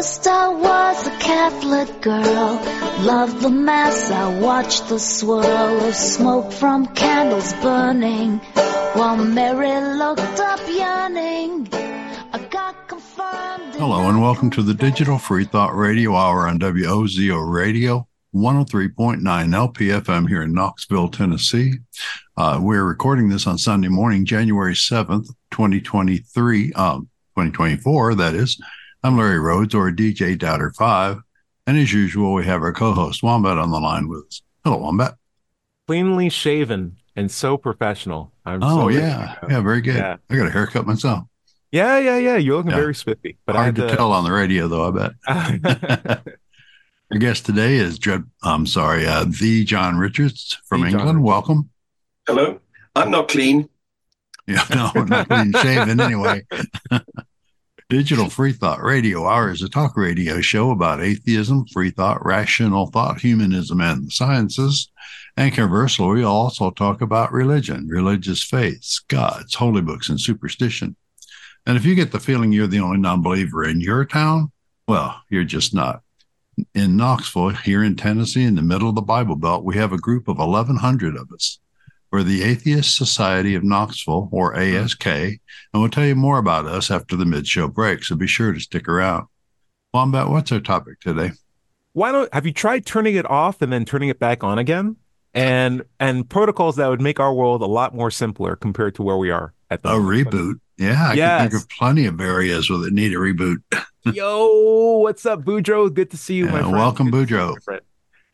First I was a Catholic girl, loved the mass, I watched the swirl of smoke from candles burning, while Mary looked up yearning. I got confirmed. Hello and welcome to the Digital Free Thought Radio Hour on WOZO Radio 103.9 LPFM here in Knoxville, Tennessee. Uh, we're recording this on Sunday morning, January 7th, 2023, um, 2024, that is. I'm Larry Rhodes or DJ Doubter 5. And as usual, we have our co host Wombat on the line with us. Hello, Wombat. Cleanly shaven and so professional. I'm Oh, so yeah. Yeah, very good. Yeah. I got a haircut myself. Yeah, yeah, yeah. You're looking Yeah. very spiffy. But Hard I to had tell on the radio, though, I bet. Our guest today is Dread, I'm sorry, uh, the John Richards from The England. Richards. Welcome. Hello. I'm not clean. Yeah, no, I'm not clean shaven anyway. Digital Free Thought Radio Hour is a talk radio show about atheism, free thought, rational thought, humanism, and the sciences. And conversely, we also talk about religion, religious faiths, gods, holy books, and superstition. And if you get the feeling you're the only non believer in your town, well, you're just not. In Knoxville, here in Tennessee, in the middle of the Bible Belt, we have a group of 1,100 of us. We're the Atheist Society of Knoxville, or ASK, and we'll tell you more about us after the mid show break, so be sure to stick around. Wombat, what's our topic today? Why don't have you tried turning it off and then turning it back on again? And and protocols that would make our world a lot more simpler compared to where we are at the A moment. reboot. Yeah, I can think of plenty of areas where they need a reboot. Yo, what's up, Boudreaux? Good to see you, my friend. welcome, Good to see you, Boudreaux. friend.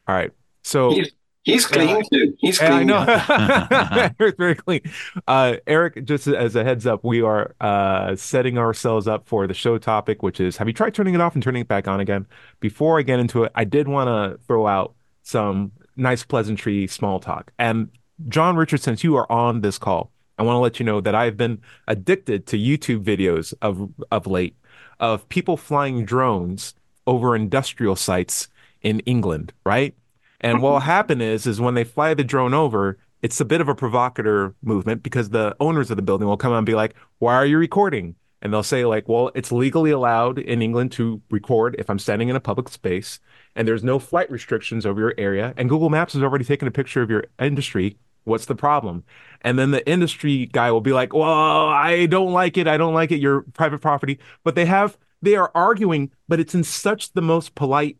All right. So He's, he's clean too. He's Yeah, I clean. know. Eric's very clean. Uh, Eric, just as a heads up, we are uh, setting ourselves up for the show topic, which is have you tried turning it off and turning it back on again? Before I get into it, I did want to throw out some nice pleasantry small talk. And John Richard, since you are on this call, I want to let you know that I've been addicted to YouTube videos of of late of people flying drones over industrial sites in England, right? And what will mm-hmm. happen is, is when they fly the drone over, it's a bit of a provocateur movement because the owners of the building will come out and be like, "Why are you recording?" And they'll say like, "Well, it's legally allowed in England to record if I'm standing in a public space, and there's no flight restrictions over your area, and Google Maps has already taken a picture of your industry. What's the problem?" And then the industry guy will be like, "Well, I don't like it. I don't like it. Your private property." But they have they are arguing, but it's in such the most polite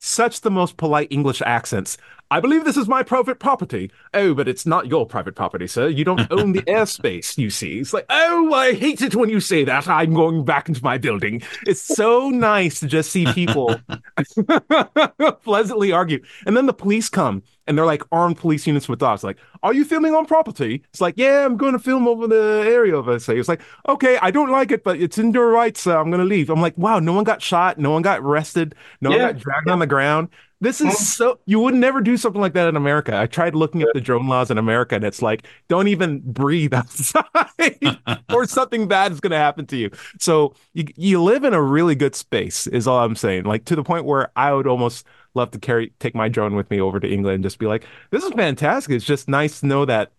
such the most polite English accents. I believe this is my private property. Oh, but it's not your private property, sir. You don't own the airspace, you see. It's like, oh, I hate it when you say that. I'm going back into my building. It's so nice to just see people pleasantly argue. And then the police come and they're like armed police units with dogs. Like, are you filming on property? It's like, yeah, I'm going to film over the area of. So it's like, okay, I don't like it, but it's in your rights. So I'm going to leave. I'm like, wow, no one got shot. No one got arrested. No Yeah. one got dragged on the ground. This is so, you would never do something like that in America. I tried looking up the drone laws in America and it's like, don't even breathe outside or something bad is going to happen to you. So you, you live in a really good space is all I'm saying. Like to the point where I would almost love to carry, take my drone with me over to England and just be like, this is fantastic. It's just nice to know that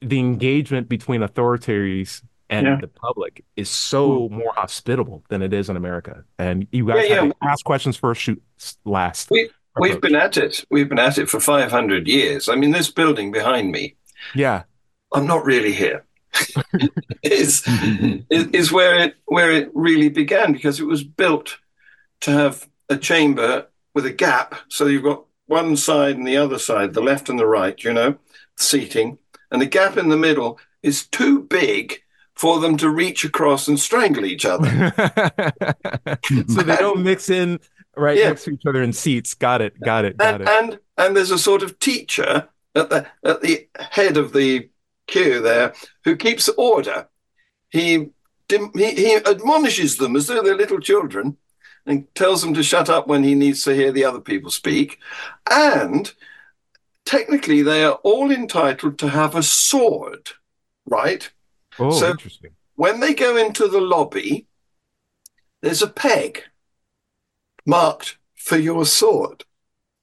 the engagement between authorities and Yeah. the public is so hmm. more hospitable than it is in America. And you guys Yeah, have yeah. ask questions first, shoot last. We- We've been at it. We've been at it for 500 years. I mean, this building behind me, yeah. I'm not really here, is, is, is where it where it really began because it was built to have a chamber with a gap. So you've got one side and the other side, the left and the right, you know, seating. And the gap in the middle is too big for them to reach across and strangle each other. so they don't mix in right Yeah. next to each other in seats. Got it. Got it. Got and, it. and and there's a sort of teacher at the at the head of the queue there who keeps order. He he, he admonishes them as though they're little children and tells them to shut up when he needs to hear the other people speak. And technically, they are all entitled to have a sword, right? Oh, so- interesting. When they go into the lobby, there's a peg marked for your sword.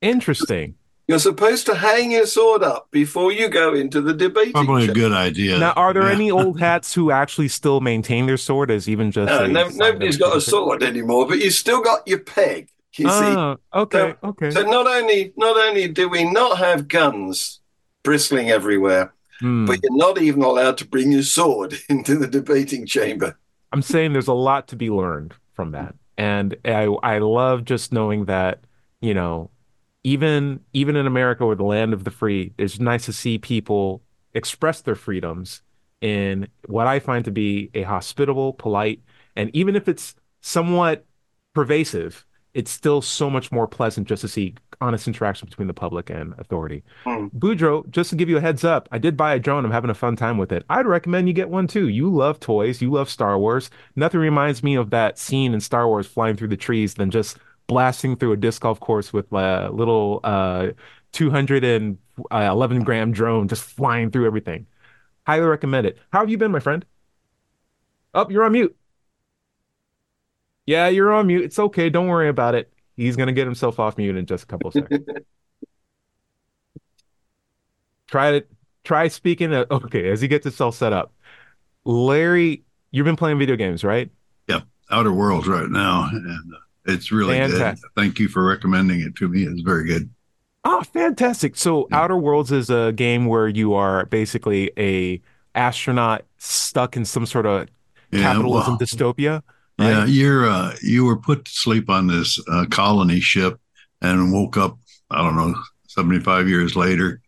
Interesting. You're supposed to hang your sword up before you go into the debating. Probably a good idea. Now, are there Yeah. any old hats who actually still maintain their sword as even just No, a no, sign nobody's of got a sword anymore, but you still got your peg. You see. Oh, okay, okay. So not only not only do we not have guns bristling everywhere, Hmm. but you're not even allowed to bring your sword into the debating chamber. I'm saying there's a lot to be learned from that. And I I love just knowing that, you know, even even in America or the land of the free, it's nice to see people express their freedoms in what I find to be a hospitable, polite, and even if it's somewhat pervasive, it's still so much more pleasant just to see honest interaction between the public and authority. Hmm. Boudreaux, just to give you a heads up, I did buy a drone. I'm having a fun time with it. I'd recommend you get one too. You love toys, you love Star Wars. Nothing reminds me of that scene in Star Wars flying through the trees than just blasting through a disc golf course with a little uh, 211 gram drone just flying through everything. Highly recommend it. How have you been, my friend? Oh, you're on mute. Yeah, you're on mute. It's okay. Don't worry about it. He's gonna get himself off mute in just a couple of seconds. try it. Try speaking. okay, as he gets himself set up. Larry, you've been playing video games, right? Yeah, Outer Worlds right now, and uh, it's really Fantastic. good. Thank you for recommending it to me. It's very good. Oh, fantastic. So Yeah. Outer Worlds is a game where you are basically a astronaut stuck in some sort of Yeah, capitalism well, dystopia. Yeah, you're uh, you were put to sleep on this uh, colony ship and woke up. I don't know, seventy five years later,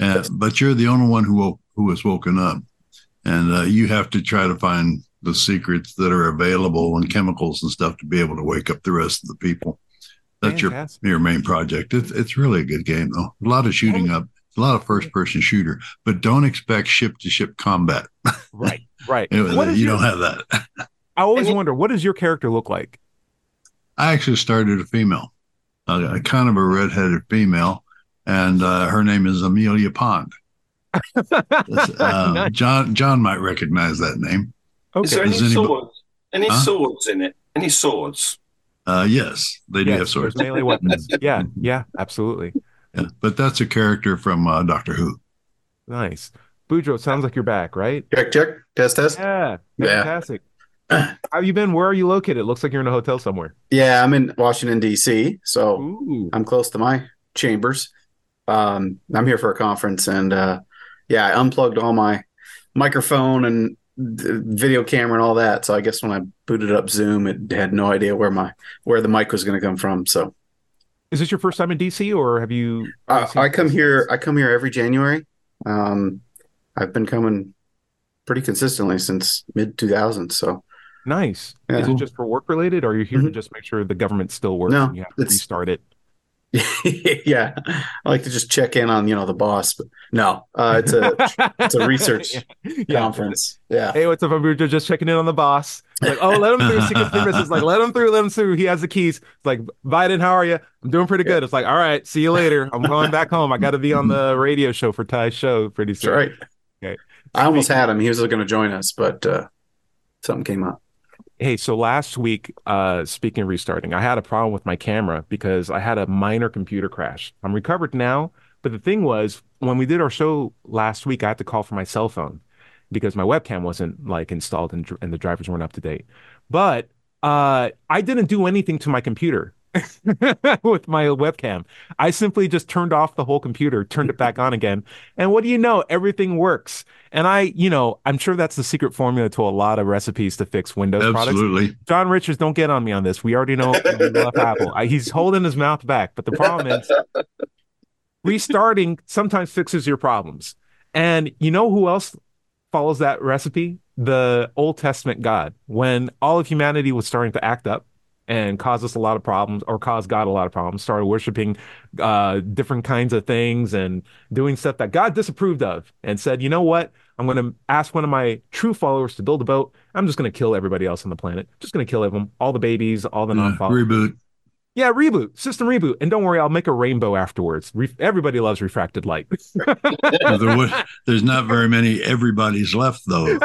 uh, but you're the only one who woke, who was woken up, and uh, you have to try to find the secrets that are available and chemicals and stuff to be able to wake up the rest of the people. That's your Fantastic. your main project. It's it's really a good game though. A lot of shooting up, a lot of first person shooter, but don't expect ship to ship combat. Right, right. You you your- don't have that. I always wonder, what does your character look like? I actually started a female, a, a kind of a redheaded female, and uh, her name is Amelia Pond. Uh, Nice. John John might recognize that name. Is there Okay. any anybody- swords? Any Huh? swords in it? Any swords? Uh, yes, they do Yes, have swords, melee weapons. Yeah, yeah, absolutely. Yeah, but that's a character from uh, Doctor Who. Nice. Boudreaux, sounds like you're back, right? Check, check, test, test. Yeah, Yeah. How you been? Where are you located? It looks like you're in a hotel somewhere. Yeah, I'm in Washington D.C., so Ooh. I'm close to my chambers. Um, I'm here for a conference, and uh, yeah, I unplugged all my microphone and video camera and all that. So I guess when I booted up Zoom, it had no idea where my where the mic was going to come from. So Is this your first time in DC, or have you? uh, I come here. I come here every January. Um, I've been coming pretty consistently since mid 2000s. So Nice. Yeah. Is it just for work related, or are you here to Mhm. just make sure the government still works No, and you have to restart it? yeah, I like to just check in on you know the boss, but no, uh, it's a it's a research Yeah. conference. Yeah. Hey, what's up? I'm just checking in on the boss. Like, oh, let him through. Secret Service is like, let him through, let him through. He has the keys. It's like, Biden, how are you? I'm doing pretty good. It's like, all right, see you later. I'm going back home. I got to be on the radio show for Ty's show pretty That's soon. right. Okay. I almost had him. He was going to join us, but uh, something came up. Hey, so last week, uh, speaking of restarting, I had a problem with my camera because I had a minor computer crash. I'm recovered now, but the thing was, when we did our show last week, I had to call from my cell phone because my webcam wasn't like installed and, and the drivers weren't up to date. But uh, I didn't do anything to my computer with my webcam. I simply just turned off the whole computer, turned it back on again, and what do you know? Everything works. And I, you know, I'm sure that's the secret formula to a lot of recipes to fix Windows products. Absolutely. John Richards, don't get on me on this. We already know we love Apple. I, he's holding his mouth back, but the problem is restarting sometimes fixes your problems. And you know who else follows that recipe? The Old Testament God. When all of humanity was starting to act up and cause us a lot of problems, or cause God a lot of problems, started worshiping uh, different kinds of things and doing stuff that God disapproved of, and said, "You know what? I'm going to ask one of my true followers to build a boat. I'm just going to kill everybody else on the planet. Just going to kill them, all the babies, all the non-followers. reboot. Yeah, reboot, system reboot, and don't worry, I'll make a rainbow afterwards. Re- everybody loves refracted light. There would- there's not very many everybody's left though.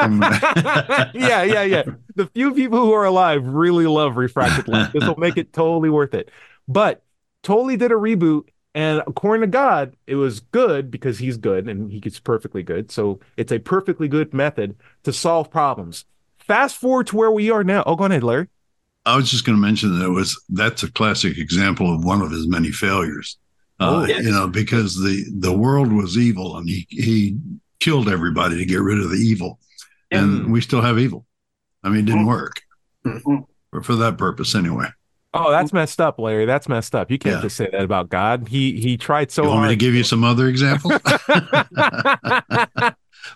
yeah, yeah, yeah. The few people who are alive really love refracted light. This will make it totally worth it. But totally did a reboot. And according to God, it was good because he's good and he gets perfectly good. So it's a perfectly good method to solve problems. Fast forward to where we are now. Oh, go ahead, Larry. I was just going to mention that it was that's a classic example of one of his many failures. Uh, Oh, yes. You know, because the the world was evil and he he killed everybody to get rid of the evil, and we still have evil. I mean, it didn't work Mhm. for, for that purpose anyway. Oh, that's messed up, Larry. That's messed up. You can't Yeah. just say that about God. He he tried so you want me to give you some other examples? but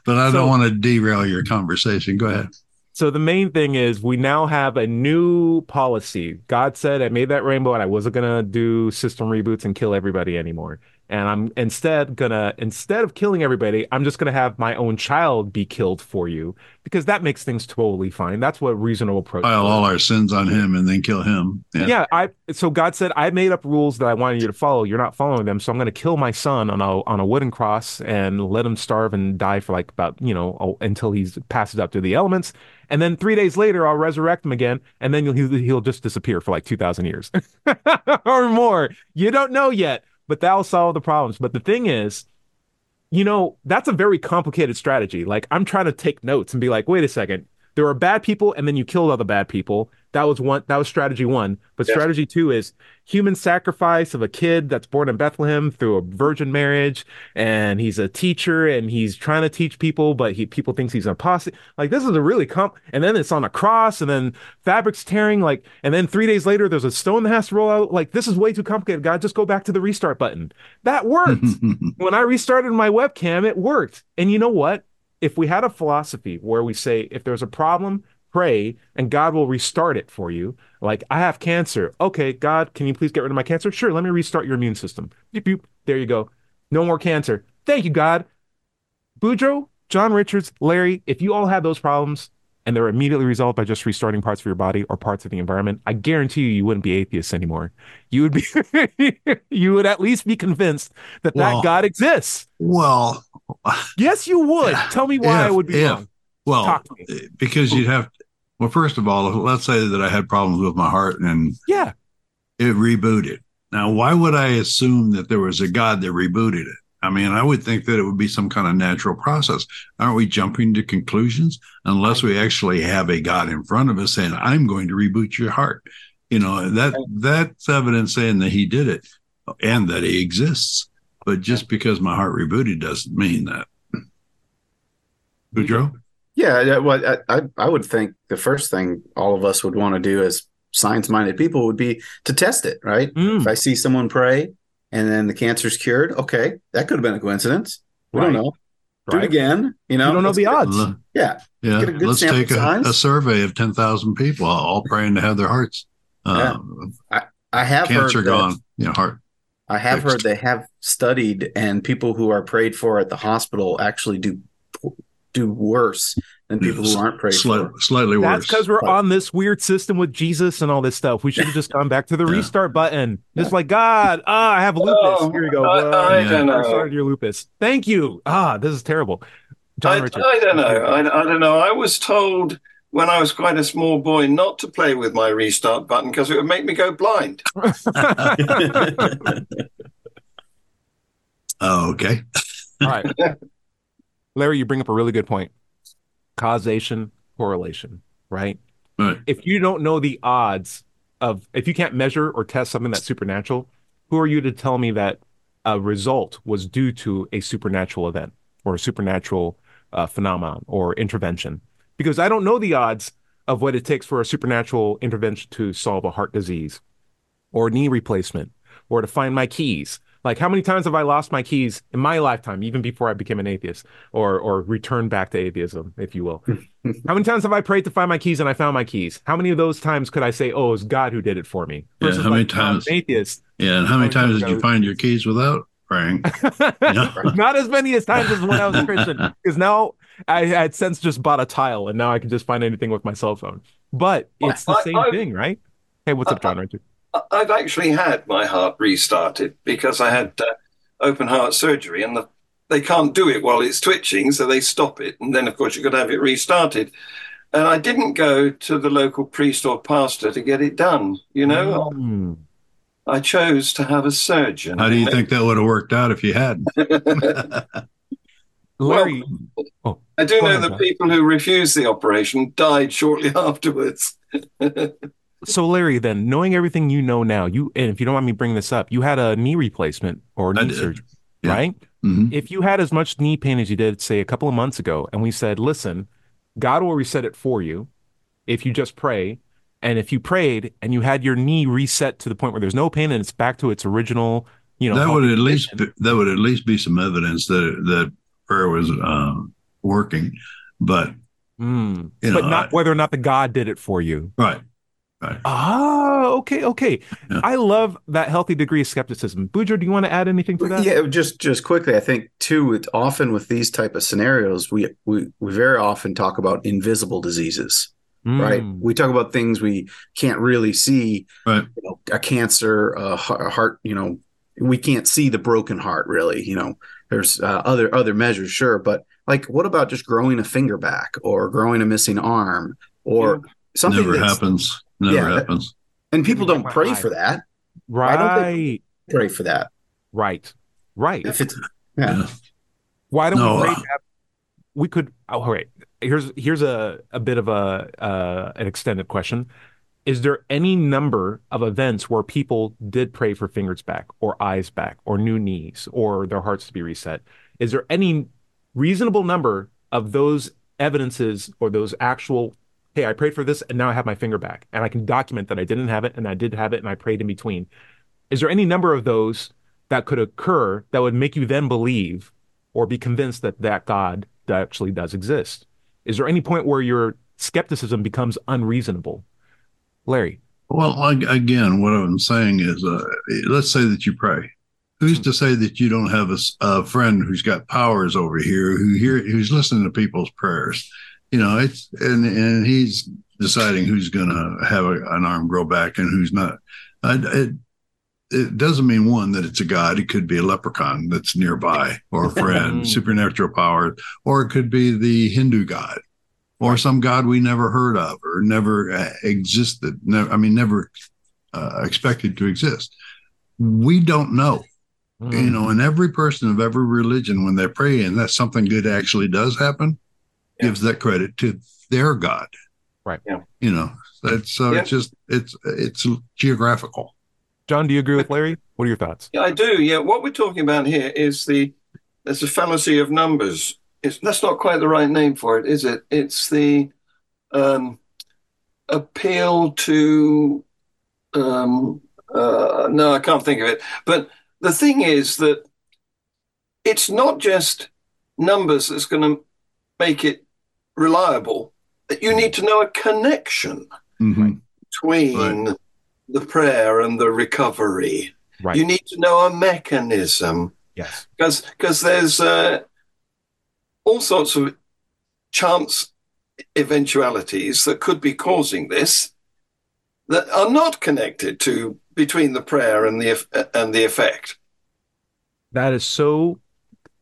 I So- don't want to derail your conversation. Go ahead. So the main thing is we now have a new policy. God said I made that rainbow and I wasn't gonna do system reboots and kill everybody anymore. And I'm instead gonna instead of killing everybody, I'm just gonna have my own child be killed for you because that makes things totally fine. That's what reasonable approach. Pile all our sins on him and then kill him. Yeah, I so God said I made up rules that I wanted you to follow. You're not following them, so I'm going to kill my son on a on a wooden cross and let him starve and die for like about you know until he's passes up to the elements, and then three days later I'll resurrect him again, and then he'll he'll just disappear for like two thousand years or more. You don't know yet, but that'll solve the problems. But the thing is. You know, that's a very complicated strategy. Like, I'm trying to take notes and be like, wait a second, there are bad people, and then you killed other bad people. That was one. That was strategy one. But Yes. strategy two is human sacrifice of a kid that's born in Bethlehem through a virgin marriage, and he's a teacher and he's trying to teach people, but he people thinks he's an apostate. Like this is a really comp. And then it's on a cross, and then fabric's tearing. Like, and then three days later, there's a stone that has to roll out. Like this is way too complicated. God, just go back to the restart button. That worked when I restarted my webcam, it worked. And you know what? If we had a philosophy where we say, if there's a problem, pray and God will restart it for you. Like, I have cancer. Okay, God, can you please get rid of my cancer? Sure, let me restart your immune system. Beep, beep. There you go. No more cancer. Thank you, God. Boudreaux, John Richards, Larry, if you all have those problems and they're immediately resolved by just restarting parts of your body or parts of the environment, I guarantee you, you wouldn't be atheists anymore. You would be, you would at least be convinced that Well, that God exists. well, Yes, you would. Tell me why I would be if. wrong. well, Talk to me. because you'd have. Well, first of all, let's say that I had problems with my heart and Yeah. it rebooted. Now, why would I assume that there was a God that rebooted it? I mean, I would think that it would be some kind of natural process. Aren't we jumping to conclusions unless we actually have a God in front of us saying, "I'm going to reboot your heart"? You know that that's evidence saying that He did it and that He exists. But just because my heart rebooted doesn't mean that. Boudreaux? Yeah, yeah, well, I, I I would think the first thing all of us would want to do as science-minded people would be to test it, right? Mm, If I see someone pray and then the cancer's cured, okay, that could have been a coincidence. We Right. don't know. Do it again. You know, You don't know Let's the odds. L- Yeah, Yeah, Get a good let's take a, a survey of ten thousand people, all praying to have their hearts uh, I have cancer heard that- gone. You know, heart. I have fixed. heard they have studied, and people who are prayed for at the hospital actually do do worse than people who aren't prayed Slight, for. slightly That's worse. because we're Right. on this weird system with Jesus and all this stuff. We should have just gone back to the Yeah. restart button. Just like God, ah, I have lupus. Oh, Here you go. I- Uh, I Yeah. don't know. restarted your lupus. Thank you. Ah, this is terrible. John I, Richard. I don't know. I, I don't know. I was told when I was quite a small boy not to play with my restart button because it would make me go blind. oh, okay. All right. Larry, you bring up a really good point. Causation, correlation, right? Right. If you don't know the odds of, if you can't measure or test something that's supernatural, who are you to tell me that a result was due to a supernatural event or a supernatural uh, phenomenon or intervention? Because I don't know the odds of what it takes for a supernatural intervention to solve a heart disease or knee replacement or to find my keys. Like how many times have I lost my keys in my lifetime, even before I became an atheist or or returned back to atheism, if you will? how many times have I prayed to find my keys and I found my keys? How many of those times could I say, "Oh, it's God who did it for me"? Yeah, Versus how many like, "Oh, I'm times- an atheist. Yeah. And how many times did you find your keys without praying? Yeah. Not as many as times as when I was a Christian, because now I had since just bought a tile and now I can just find anything with my cell phone. But it's the I- same I- thing, right? Hey, what's up, John Richard? I've actually had my heart restarted because I had uh, open heart surgery and the, they can't do it while it's twitching, so they stop it. And then, of course, you've got to have it restarted. And I didn't go to the local priest or pastor to get it done, you know? Mm. I chose to have a surgeon. How do you think that would have worked out if you hadn't? Larry, I do know ahead, that people who refused the operation died shortly afterwards. so Larry, then knowing everything you know now, you and if you don't mind me bringing this up, you had a knee replacement or knee surgery, Yeah. right? Mhm. If you had as much knee pain as you did, say, a couple of months ago, and we said, listen, God will reset it for you if you just pray. And if you prayed and you had your knee reset to the point where there's no pain and it's back to its original, you know, that would at least be, that would at least be some evidence that that prayer was um, working. But Mm. you know, but not whether or not the God did it for you. right, right. Oh, okay, okay. Yeah. I love that healthy degree of skepticism. Bujo, do you want to add anything to that? Yeah, just just quickly, I think too. It's often with these type of scenarios, we we we very often talk about invisible diseases, right? Mm. We talk about things we can't really see, Right. You know, a cancer, a heart. You know, we can't see the broken heart. Really, you know, there's uh, other other measures, sure, but like, what about just growing a finger back or growing a missing arm or something Never happens. Never Yeah, that- happens. And people don't pray for that. Right. Why don't Right, Pray for that. right, right. If it's yeah. Yeah. Why don't No, we pray uh, to have- we could oh wait. Here's here's a, a bit of a uh, an extended question. Is there any number of events where people did pray for fingers back or eyes back or new knees or their hearts to be reset? Is there any reasonable number of those evidences or those actual hey, I prayed for this and now I have my finger back and I can document that I didn't have it and I did have it and I prayed in between. Is there any number of those that could occur that would make you then believe or be convinced that that God actually does exist? Is there any point where your skepticism becomes unreasonable? Larry, Well, again, what I'm saying is, uh, let's say that you pray. Who's to say that you don't have a friend who's got powers over here who hear who's listening to people's prayers? You know, it's and and he's deciding who's going to have a, an arm grow back and who's not. I, it it doesn't mean one that it's a god. It could be a leprechaun that's nearby or a friend, supernatural power, or it could be the Hindu god or some god we never heard of or never uh, existed. Never, I mean, never uh, expected to exist. We don't know, Mm. you know. And every person of every religion, when they pray and that something good actually does happen, Yeah. gives that credit to their god. Right. Yeah. You know, that's so Yeah. it's just it's it's geographical. John, do you agree with Larry? What are your thoughts? Yeah, I do. Yeah, what we're talking about here is the there's a fallacy of numbers. It's that's not quite the right name for it, is it? It's the um, appeal to um, uh, no, I can't think of it. But the thing is that it's not just numbers that's going to make it reliable. That you need to know a connection Mhm. between the prayer and the recovery. Right. You need to know a mechanism Yes. because because there's uh, all sorts of chance eventualities that could be causing this that are not connected to between the prayer and the and the effect. That is so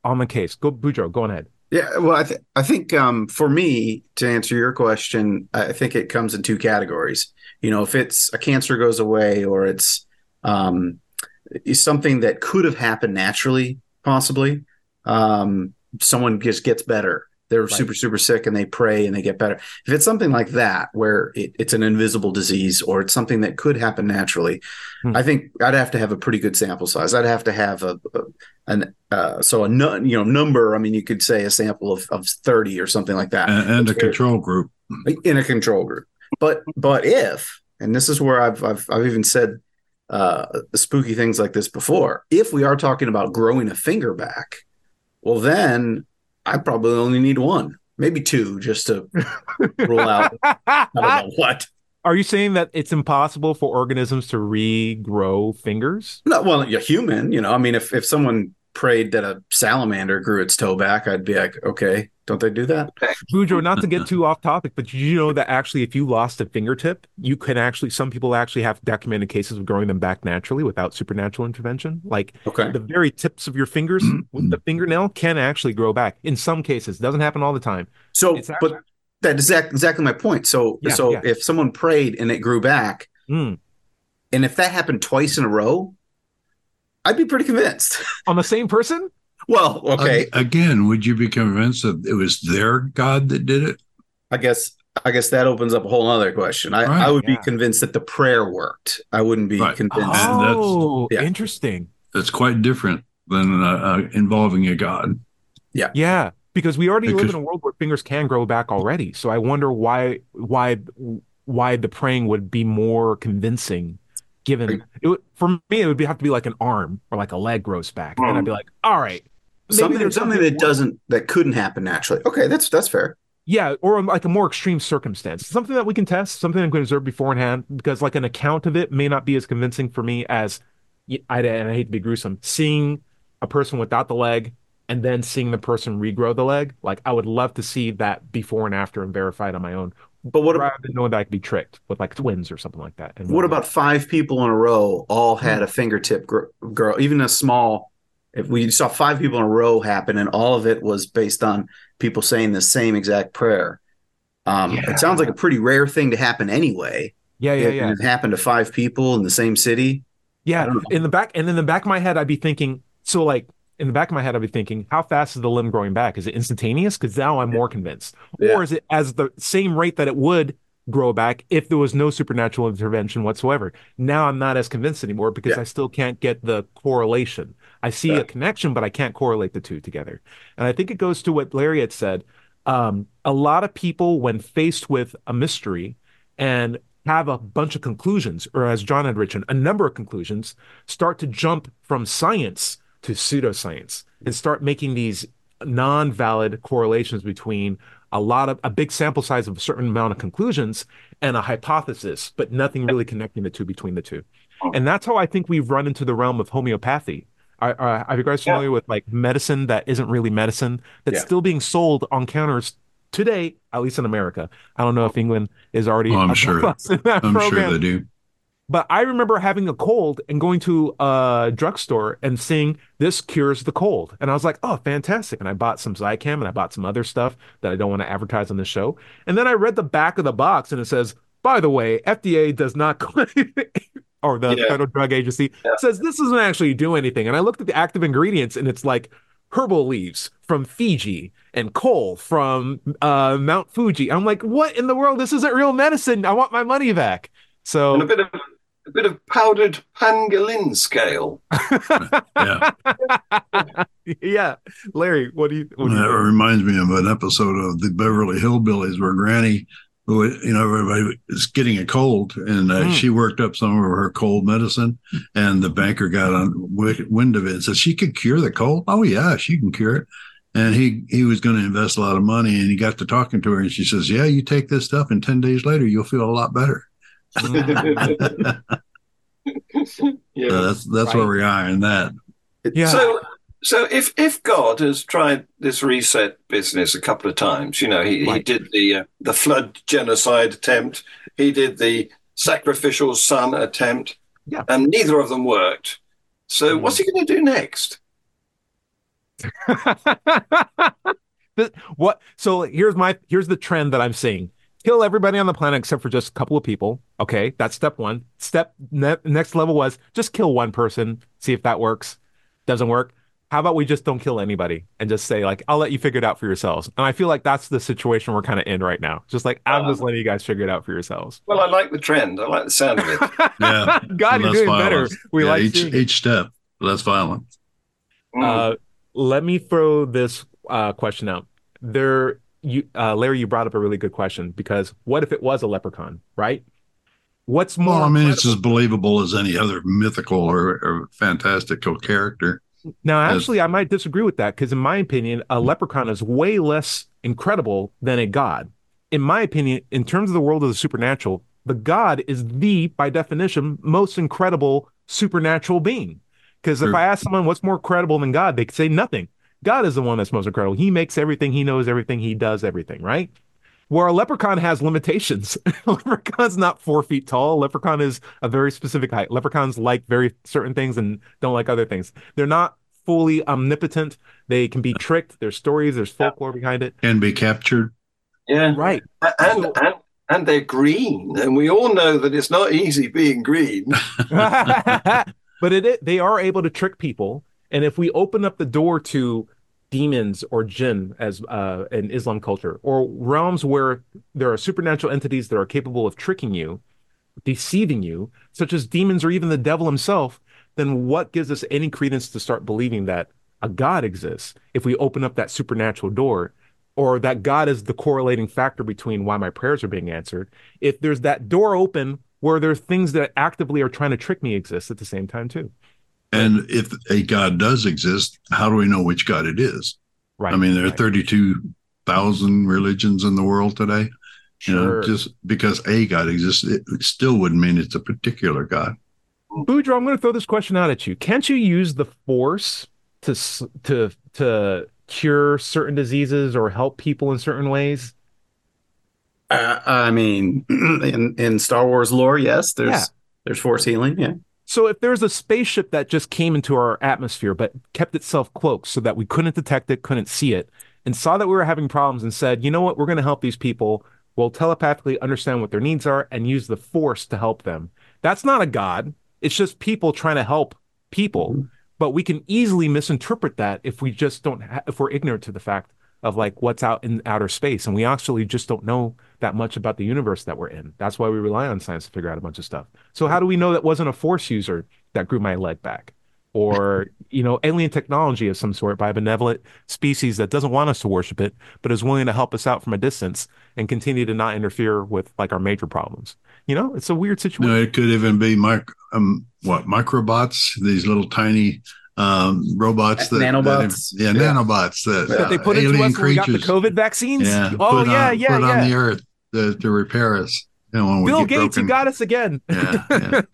on the case. Go, Bujo, go on ahead. Yeah, well, I, th- I think um, for me to answer your question, I think it comes in two categories. You know, if it's a cancer goes away or it's um, something that could have happened naturally, possibly, um, someone just gets better. They're super, super sick and they pray and they get better. If it's something like that, where it, it's an invisible disease or it's something that could happen naturally, Hmm. I think I'd have to have a pretty good sample size. I'd have to have a, a an uh, so a nu- you know number. I mean, you could say a sample of, of thirty or something like that and, and a control group. in a control group. But but if and this is where I've I've, I've even said uh, spooky things like this before. If we are talking about growing a finger back, well then I probably only need one, maybe two, just to rule out I don't know what. Are you saying that it's impossible for organisms to regrow fingers? No, well, a human, you know. I mean, if if someone prayed that a salamander grew its toe back, I'd be like, okay, don't they do that? Bujo, not to get too off topic, but did you know that actually, if you lost a fingertip, you can actually, some people actually have documented cases of growing them back naturally without supernatural intervention. Like Okay. the very tips of your fingers with the fingernail can actually grow back in some cases. Doesn't happen all the time. So, actually- but that's exact, exactly my point. So, Yeah, so yeah. if someone prayed and it grew back, Mm, and if that happened twice in a row, I'd be pretty convinced. On the same person? well, okay, Ag- Again, would you be convinced that it was their God that did it? I guess I guess that opens up a whole other question. I, Right. I would Yeah. be convinced that the prayer worked. I wouldn't be Right. convinced. And that's- Oh, yeah. interesting. That's quite different than uh, uh, involving a God. Yeah, Yeah. because we already live in a world where fingers can grow back already. So I wonder why why why the praying would be more convincing given it would, for me it would be, have to be like an arm or like a leg grows back. And I'd be um, like, "All right. something there's something that doesn't that couldn't happen naturally. Okay, that's that's fair. Yeah, or like a more extreme circumstance, something that we can test, something we can observe beforehand, because like an account of it may not be as convincing for me as I, and I hate to be gruesome, seeing a person without the leg and then seeing the person regrow the leg. Like I would love to see that before and after and verify it on my own, But what rather than knowing that I could be tricked with like twins or something like that. And what about five people in a row all had a fingertip gr- girl, even a small? If we saw five people in a row happen, and all of it was based on people saying the same exact prayer, um, Yeah. it sounds like a pretty rare thing to happen anyway. Yeah, yeah, If yeah. It happened to five people in the same city. Yeah, I don't know. in the back, and in the back of my head, I'd be thinking, so like in the back of my head, I'd be thinking, how fast is the limb growing back? Is it instantaneous? Because now I'm more convinced. Yeah. Or is it as the same rate that it would grow back if there was no supernatural intervention whatsoever? Now I'm not as convinced anymore because Yeah. I still can't get the correlation. I see Yeah. a connection, but I can't correlate the two together. And I think it goes to what Larry had said. Um, a lot of people, when faced with a mystery and have a bunch of conclusions, or as John had written, a number of conclusions, start to jump from science to pseudoscience and start making these non-valid correlations between a lot of a big sample size of a certain amount of conclusions and a hypothesis, but nothing really connecting the two between the two. Oh. And that's how I think we've run into the realm of homeopathy. Are, are, are you guys familiar with like medicine that isn't really medicine that's Yeah. still being sold on counters today, at least in America? I don't know if oh. England is already Oh, I'm sure. I'm program. sure they do. But I remember having a cold and going to a drugstore and seeing this cures the cold. And I was like, oh, fantastic. And I bought some Zicam and I bought some other stuff that I don't want to advertise on the show. And then I read the back of the box and it says, by the way, FDA does not claim, or the Yeah. Federal Drug Agency Yeah. says this doesn't actually do anything. And I looked at the active ingredients and it's like herbal leaves from Fiji and coal from uh, Mount Fuji. I'm like, what in the world? This isn't real medicine. I want my money back. So And a bit of a bit of powdered pangolin scale. Yeah. yeah, Larry, what do you? What do you That think? reminds me of an episode of the Beverly Hillbillies where Granny, who you know, everybody is getting a cold, and uh, Mm. she worked up some of her cold medicine, and the banker got on wind of it and said she could cure the cold. Oh yeah, she can cure it. And he he was going to invest a lot of money, and he got to talking to her, and she says, "Yeah, you take this stuff, and ten days later, you'll feel a lot better." Yeah. So that's that's where we are in that. Yeah. So, so if if God has tried this reset business a couple of times, you know, he, he did the uh, the flood genocide attempt, he did the sacrificial son attempt, Yeah. and neither of them worked. So, Mm. what's he going to do next? This- what? So here's my here's the trend that I'm seeing. Kill everybody on the planet except for just a couple of people. Okay, that's step one. Step ne- next level was just kill one person. See if that works. Doesn't work. How about we just don't kill anybody and just say like I'll let you figure it out for yourselves. And I feel like that's the situation we're kind of in right now. Just like I'm just letting you guys figure it out for yourselves. Well, I like the trend. I like the sound of it. Yeah. God, you're Less doing better. We Yeah, like each each step less violence. Mm. Uh, let me throw this uh, question out. There, you, uh, Larry, you brought up a really good question because what if it was a leprechaun, right? What's more? Well, I mean, it's as believable as any other mythical or, or fantastical character. now, as- actually, I might disagree with that because, in my opinion, a leprechaun is way less incredible than a god. In my opinion, in terms of the world of the supernatural, the god is the, by definition, most incredible supernatural being. Because if I ask someone what's more credible than God, they could say nothing. God is the one that's most incredible. He makes everything, he knows everything, he does everything, right? Where a leprechaun has limitations. a leprechaun's not four feet tall. A leprechaun is a very specific height. Leprechauns like very certain things and don't like other things. They're not fully omnipotent. They can be tricked. There's stories, there's folklore behind it. Can be captured. yeah. Right. And, So- and and they're green, and we all know that it's not easy being green. but it, it they are able to trick people, and if we open up the door to demons or jinn as uh, in Islam culture, or realms where there are supernatural entities that are capable of tricking you, deceiving you, such as demons or even the devil himself, then what gives us any credence to start believing that a God exists if we open up that supernatural door? Or that God is the correlating factor between why my prayers are being answered. If there's that door open where there's things that actively are trying to trick me exist at the same time too. And if a God does exist, how do we know which God it is? Right. I mean, there are right. 32,000 religions in the world today. You know, Sure. just because a God exists, it still wouldn't mean it's a particular God. Boudreaux, I'm going to throw this question out at you. Can't you use the force to to to cure certain diseases or help people in certain ways? Uh, I mean, in in Star Wars lore, yes, there's Yeah. there's force healing. Yeah. So if there's a spaceship that just came into our atmosphere but kept itself cloaked so that we couldn't detect it, couldn't see it, and saw that we were having problems and said, "You know what? We're going to help these people. We'll telepathically understand what their needs are and use the force to help them." That's not a god. It's just people trying to help people. Mm-hmm. But we can easily misinterpret that if we just don't ha- if we're ignorant to the fact of like what's out in outer space and we actually just don't know that much about the universe that we're in. That's why we rely on science to figure out a bunch of stuff. So how do we know that wasn't a force user that grew my leg back? Or, you know, alien technology of some sort by a benevolent species that doesn't want us to worship it, but is willing to help us out from a distance and continue to not interfere with like our major problems. You know, it's a weird situation. know, it could even be mic- um, what microbots, these little tiny um, robots that Nanobots? that, yeah, Yeah. nanobots that, that they put into alien us when we got the creatures. COVID vaccines. Yeah, oh yeah, on, yeah, put yeah. on the earth to, to repair us. You know, when we Bill get Gates, you got us again. yeah, yeah.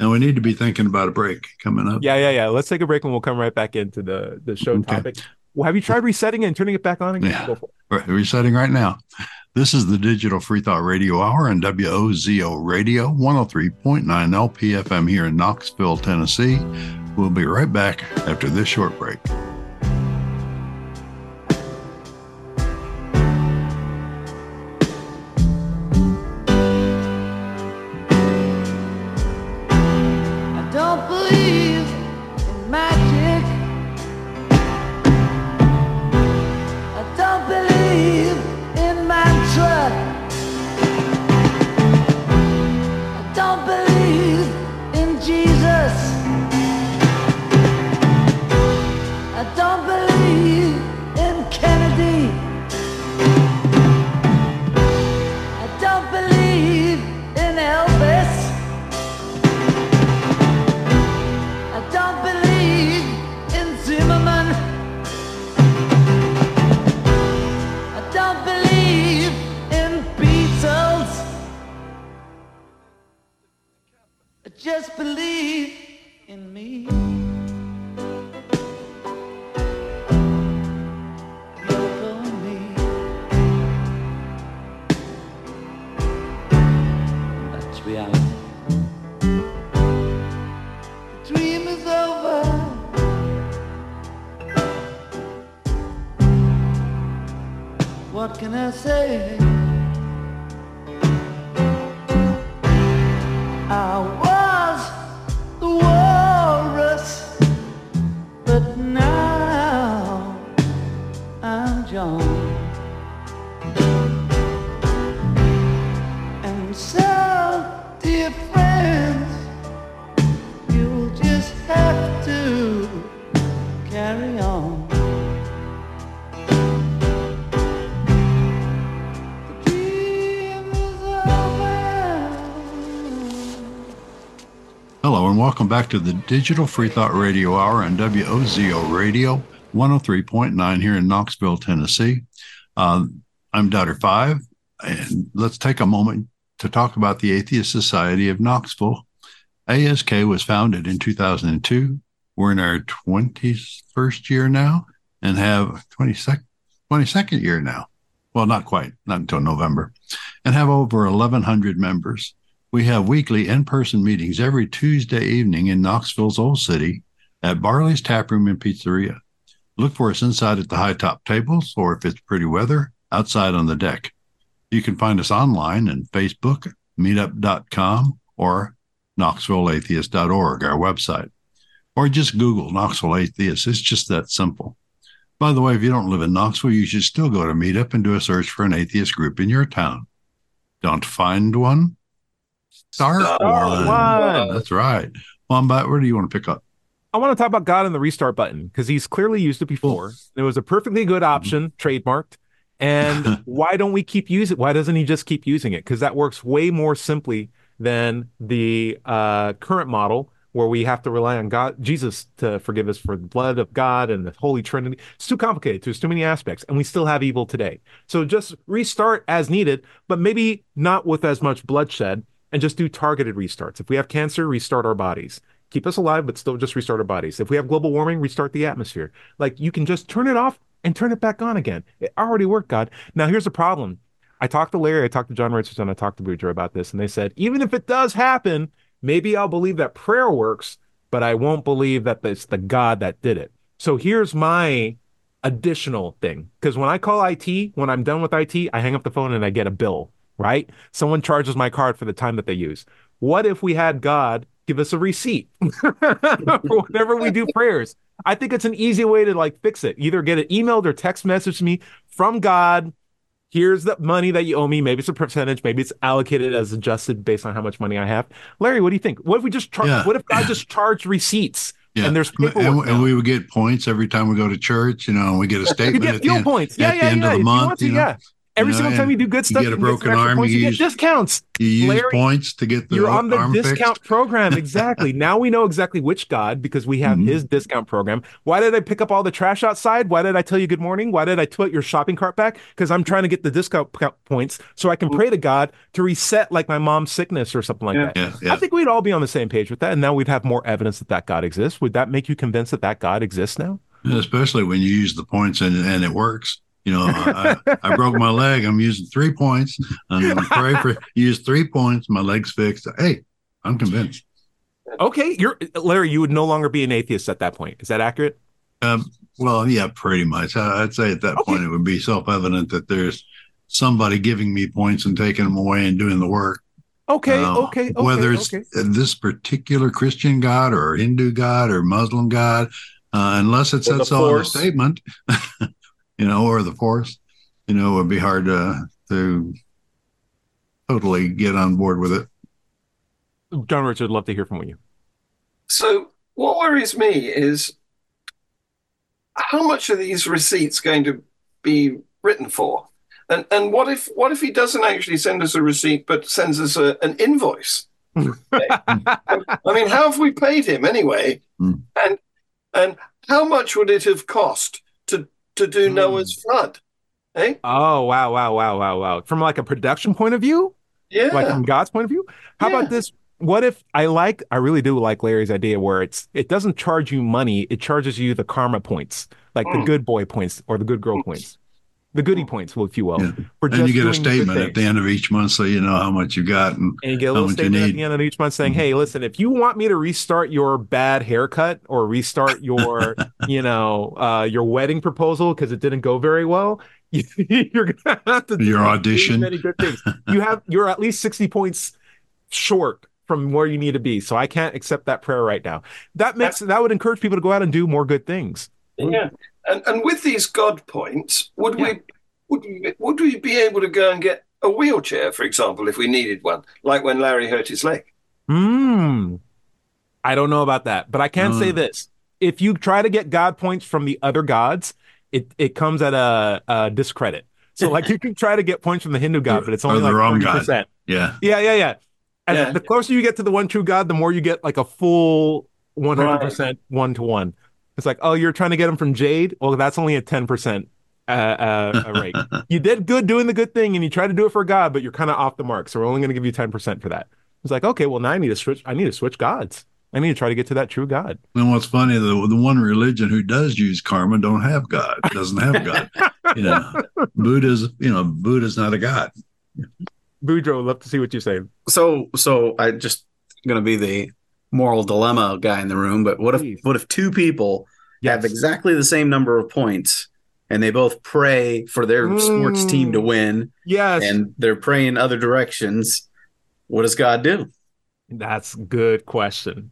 And we need to be thinking about a break coming up. Yeah, yeah, yeah. Let's take a break and we'll come right back into the the show Okay. topic. Well, have you tried resetting it and turning it back on again? Yeah. Go. Right, resetting right now. This is the Digital Free Thought Radio Hour on WOZO Radio 103.9 LPFM here in Knoxville, Tennessee. We'll be right back after this short break. Welcome back to the Digital Free Thought Radio Hour on WOZO Radio 103.9 here in Knoxville, Tennessee. Um, I'm Doubter Five, and let's take a moment to talk about the Atheist Society of Knoxville. ASK was founded in 2002. We're in our 21st year now and have 22nd, 22nd year now. Well, not quite, not until November, and have over 1,100 members. We have weekly in person meetings every Tuesday evening in Knoxville's Old City at Barley's Tap Room and Pizzeria. Look for us inside at the high top tables, or if it's pretty weather, outside on the deck. You can find us online and Facebook, meetup.com, or knoxvilleatheist.org, our website. Or just Google Knoxville Atheist. It's just that simple. By the way, if you don't live in Knoxville, you should still go to Meetup and do a search for an atheist group in your town. Don't find one? Start, Start one. one. That's right. Mom, but where do you want to pick up? I want to talk about God and the restart button because he's clearly used it before. It was a perfectly good option, trademarked. And why don't we keep using it? Why doesn't he just keep using it? Because that works way more simply than the uh, current model where we have to rely on God, Jesus, to forgive us for the blood of God and the Holy Trinity. It's too complicated. There's too many aspects, and we still have evil today. So just restart as needed, but maybe not with as much bloodshed, and just do targeted restarts. If we have cancer, restart our bodies. Keep us alive, but still just restart our bodies. If we have global warming, restart the atmosphere. Like you can just turn it off and turn it back on again. It already worked, God. Now here's the problem. I talked to Larry, I talked to John Richardson, I talked to Boudreaux about this, and they said, even if it does happen, maybe I'll believe that prayer works, but I won't believe that it's the God that did it. So here's my additional thing. Because when I call IT, when I'm done with IT, I hang up the phone and I get a bill, right? Someone charges my card for the time that they use. What if we had God give us a receipt for whenever we do prayers? I think it's an easy way to like fix it. Either get it emailed or text message me from God. Here's the money that you owe me. Maybe it's a percentage. Maybe it's allocated as adjusted based on how much money I have. Larry, what do you think? What if we just charge? Yeah. What if God just charged receipts? Yeah. And there's and, and we would get points every time we go to church, you know, and we get a You statement get at the fuel end. points. Yeah, at the yeah, end yeah. of the you month, want to, you know, yeah. Every know, single time you do good stuff, you get a get broken extra arm, points, you you, use- get discounts. You use Larry, points to get the You're on the discount fixed. program. Exactly. now we know exactly which God because we have Mhm. his discount program. Why did I pick up all the trash outside? Why did I tell you good morning? Why did I put your shopping cart back? Because I'm trying to get the discount points so I can pray to God to reset like my mom's sickness or something like Yeah. that. Yeah, yeah. I think we'd all be on the same page with that. And now we'd have more evidence that that God exists. Would that make you convinced that that God exists now? Especially when you use the points and, and it works. You know, I, I, I broke my leg. I'm using three points. I'm going to pray for use three points. My leg's fixed. Hey, I'm convinced. Okay. You're Larry, you would no longer be an atheist at that point. Is that accurate? Um, well, yeah, pretty much. I, I'd say at that Okay. point it would be self evident that there's somebody giving me points and taking them away and doing the work. Okay. Uh, okay. Okay. whether it's okay. this particular Christian God or Hindu God or Muslim God, uh, unless it Or the says so in the statement, you know, or the force, you know, it would be hard to to totally get on board with it. John Richard, would love to hear from you. So what worries me is how much are these receipts going to be written for? And and what if what if he doesn't actually send us a receipt but sends us a, an invoice? I mean, how have we paid him anyway? Hmm. And and how much would it have cost to to do Hmm. Noah's flood? Eh? Oh wow, wow, wow, wow, wow. From like a production point of view, Yeah. like from God's point of view. How Yeah. about this? What if I like I really do like Larry's idea where it's it doesn't charge you money, it charges you the karma points, like the Mm. good boy points or the good girl points. The goody points, well, if you will. Yeah. For And you get a statement at the end of each month so you know how much you got. And And you get a little statement at the end of each month saying, "Hey, listen, if you want me to restart your bad haircut or restart your, you know, uh, your wedding proposal because it didn't go very well, you're gonna have to Your many, audition. Many good things. You have you're at least sixty points short from where you need to be. So I can't accept that prayer right now. That makes that would encourage people to go out and do more good things. Yeah, and and with these God points, would Yeah. we would we, would we be able to go and get a wheelchair, for example, if we needed one, like when Larry hurt his leg? Hmm. I don't know about that, but I can say Mm. this: if you try to get God points from the other gods, it it comes at a, a discredit. So, like, you can try to get points from the Hindu god, but it's Or only the like wrong thirty god. percent. yeah, Yeah, yeah, yeah. And Yeah. the closer you get to the one true God, the more you get like a full one hundred percent one to one. It's like, oh, you're trying to get them from Jade. Well, that's only a ten percent uh, uh, rate. you did good doing the good thing, and you tried to do it for God, but you're kind of off the mark. So we're only going to give you ten percent for that. It's like, okay, well now I need to switch. I need to switch gods. I need to try to get to that true God. And what's funny, the the one religion who does use karma don't have God, doesn't have God. you know, Buddha's, you know, Buddha's not a God. Boudreaux, love to see what you're saying. So, so I just going to be the moral dilemma guy in the room. But what if what if two people have exactly the same number of points, and they both pray for their sports team to Mm. win, Yes. and they're praying other directions. What does God do? That's a good question.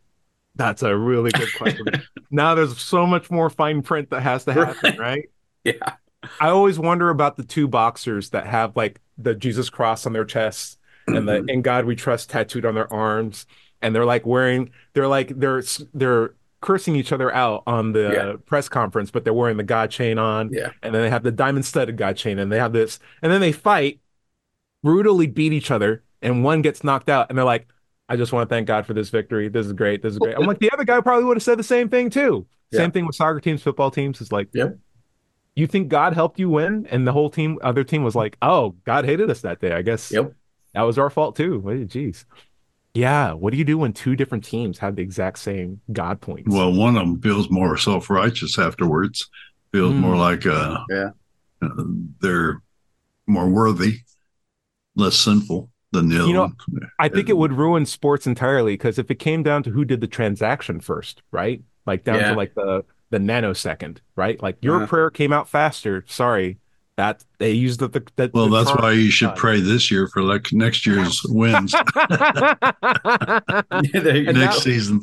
That's a really good question. now there's so much more fine print that has to happen, right? Yeah. I always wonder about the two boxers that have like the Jesus cross on their chests and the "In God We Trust" tattooed on their arms, and they're like wearing, they're like they're they're cursing each other out on the Yeah. press conference, but they're wearing the God chain on, Yeah. and then they have the diamond studded God chain, and they have this, and then they fight, brutally beat each other, and one gets knocked out, and they're like, "I just want to thank God for this victory. This is great. This is great." I'm like, the other guy probably would have said the same thing too. Yeah. Same thing with soccer teams, football teams. It's like, Yep. you think God helped you win, and the whole team, other team, was like, "Oh, God hated us that day. I guess Yep. that was our fault too." Jeez, yeah. What do you do when two different teams have the exact same God points? Well, one of them feels more self righteous afterwards, feels Mm. more like uh, Yeah. uh, they're more worthy, less sinful than the other know, one. I think it would ruin sports entirely because if it came down to who did the transaction first, right? Like down Yeah. to like the the nanosecond, right? Like your Uh-huh. prayer came out faster. Sorry, that they use the, the, the Well, the that's tar- why you should God. pray this year for like next year's wins there you And now- next season.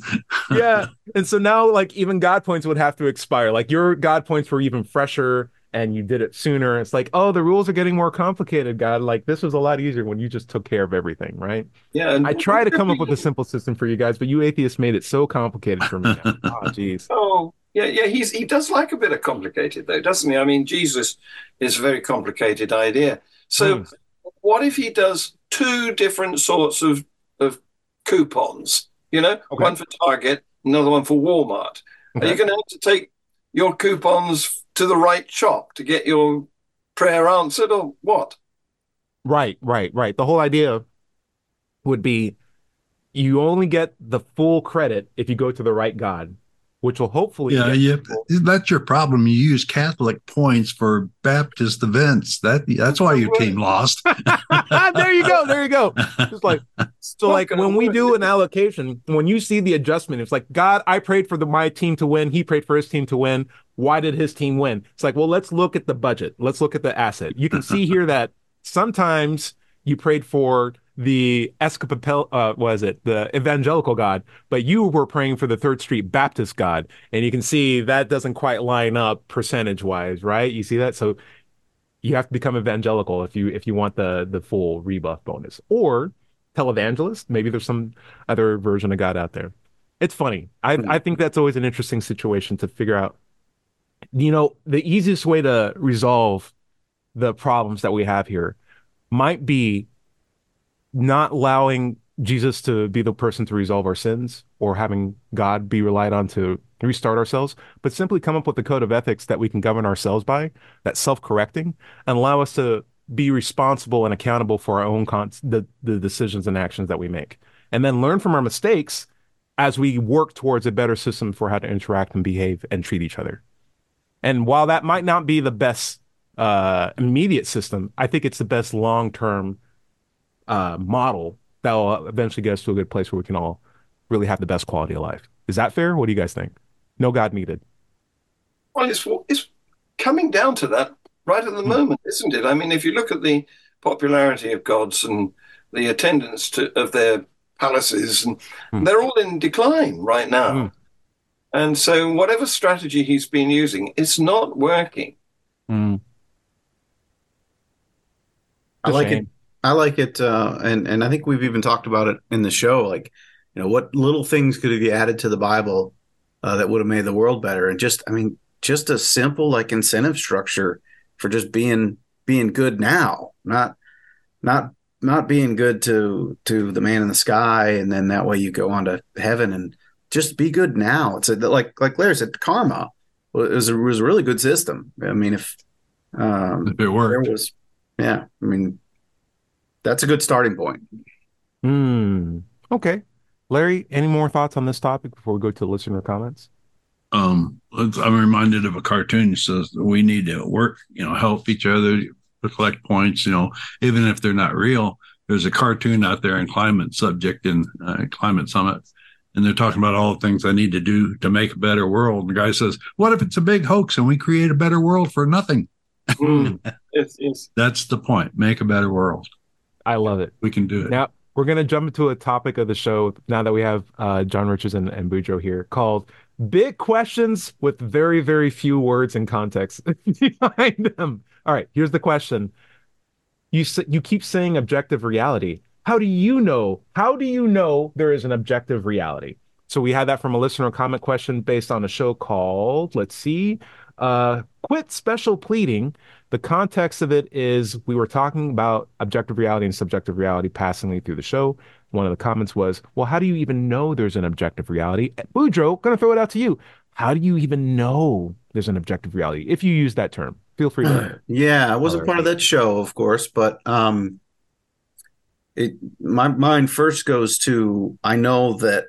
yeah. And so now, like, even God points would have to expire. Like, your God points were even fresher and you did it sooner. It's like, oh, the rules are getting more complicated, God. Like, this was a lot easier when you just took care of everything, right? Yeah, and I try to come up with a simple system for you guys, but you atheists made it so complicated for me. oh, jeez. Oh, yeah, yeah. He's he does like a bit of complicated though, doesn't he? I mean, Jesus is a very complicated idea. So, Mm. what if he does two different sorts of of coupons? You know, Okay. one for Target, another one for Walmart. Are you going to have to take your coupons to the right shop to get your prayer answered, or what? Right, right, right. The whole idea would be you only get the full credit if you go to the right God, which will hopefully Yeah, yeah, that's your problem. You use Catholic points for Baptist events. That that's why your team lost. there you go. There you go. Just like so, like when we do an allocation, when you see the adjustment, it's like God, I prayed for the my team to win. He prayed for his team to win. Why did his team win? It's like, well, let's look at the budget. Let's look at the asset. You can see here that sometimes you prayed for the Escapapel, uh, was it? The evangelical God, but you were praying for the Third Street Baptist God, and you can see that doesn't quite line up percentage wise, right? You see that, so you have to become evangelical if you if you want the the full rebuff bonus. Or televangelist maybe there's some other version of god out there. It's funny. I Hmm. i think that's always an interesting situation to figure out. You know the easiest way to resolve the problems that we have here might be not allowing jesus to be the person to resolve our sins or having god be relied on to restart ourselves but simply come up with a code of ethics that we can govern ourselves by that's self-correcting and allow us to be responsible and accountable for our own con- the, the decisions and actions that we make. And then learn from our mistakes as we work towards a better system for how to interact and behave and treat each other. And while that might not be the best uh, immediate system i think it's the best long-term uh, model that will eventually get us to a good place where we can all really have the best quality of life is that fair what do you guys think no god needed Well, it's it's coming down to that right at the Hmm. moment, isn't it? I mean, if you look at the popularity of gods and the attendance to, of their palaces, and Hmm. they're all in decline right now. Hmm. And so, whatever strategy he's been using, it's not working. I like it. I like it, uh, and and I think we've even talked about it in the show. Like, you know, what little things could have you added to the Bible uh, that would have made the world better? And just, I mean, just a simple like incentive structure for just being being good now, not not not being good to to the man in the sky, and then that way you go on to heaven and just be good now. It's a, like like Larry said, karma was a, was a really good system. I mean, if um, If it there worked, was yeah i mean that's a good starting point Hmm. Okay. Larry, any more thoughts on this topic before we go to listener comments? um, I'm reminded of a cartoon that says we need to work, you know, help each other to collect points, you know, even if they're not real. There's a cartoon out there in climate subject in uh, climate summit, and they're talking about all the things I need to do to make a better world. And the guy says, "What if it's a big hoax and we create a better world for nothing?" Mm. It's, it's, That's the point. Make a better world. I love it. We can do it. Now we're gonna jump into a topic of the show now that we have uh, John Richards and, and Boudreaux here called "Big Questions with Very Very Few Words and Context Behind Them." All right, here's the question: You you keep saying objective reality. How do you know? How do you know there is an objective reality? So we had that from a listener comment question based on a show called Let's see, uh, "Quit Special Pleading." The context of it is we were talking about objective reality and subjective reality passingly through the show. One of the comments was, "Well, how do you even know there's an objective reality?" Boudreaux, gonna throw it out to you. How do you even know there's an objective reality? If you use that term, feel free to. Yeah, I wasn't part of that show, of course, but um, it my mind first goes to I know that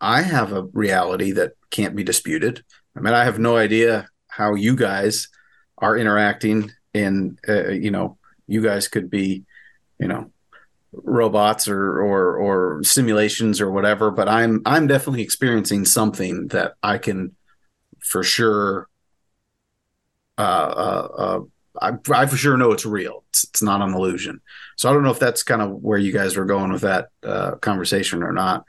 I have a reality that can't be disputed. I mean, I have no idea how you guys are interacting, and uh, you know, you guys could be, you know, robots or or or simulations or whatever. But I'm I'm definitely experiencing something that I can for sure uh, uh, uh, I, I for sure know it's real. It's, it's not an illusion. So I don't know if that's kind of where you guys were going with that uh, conversation or not.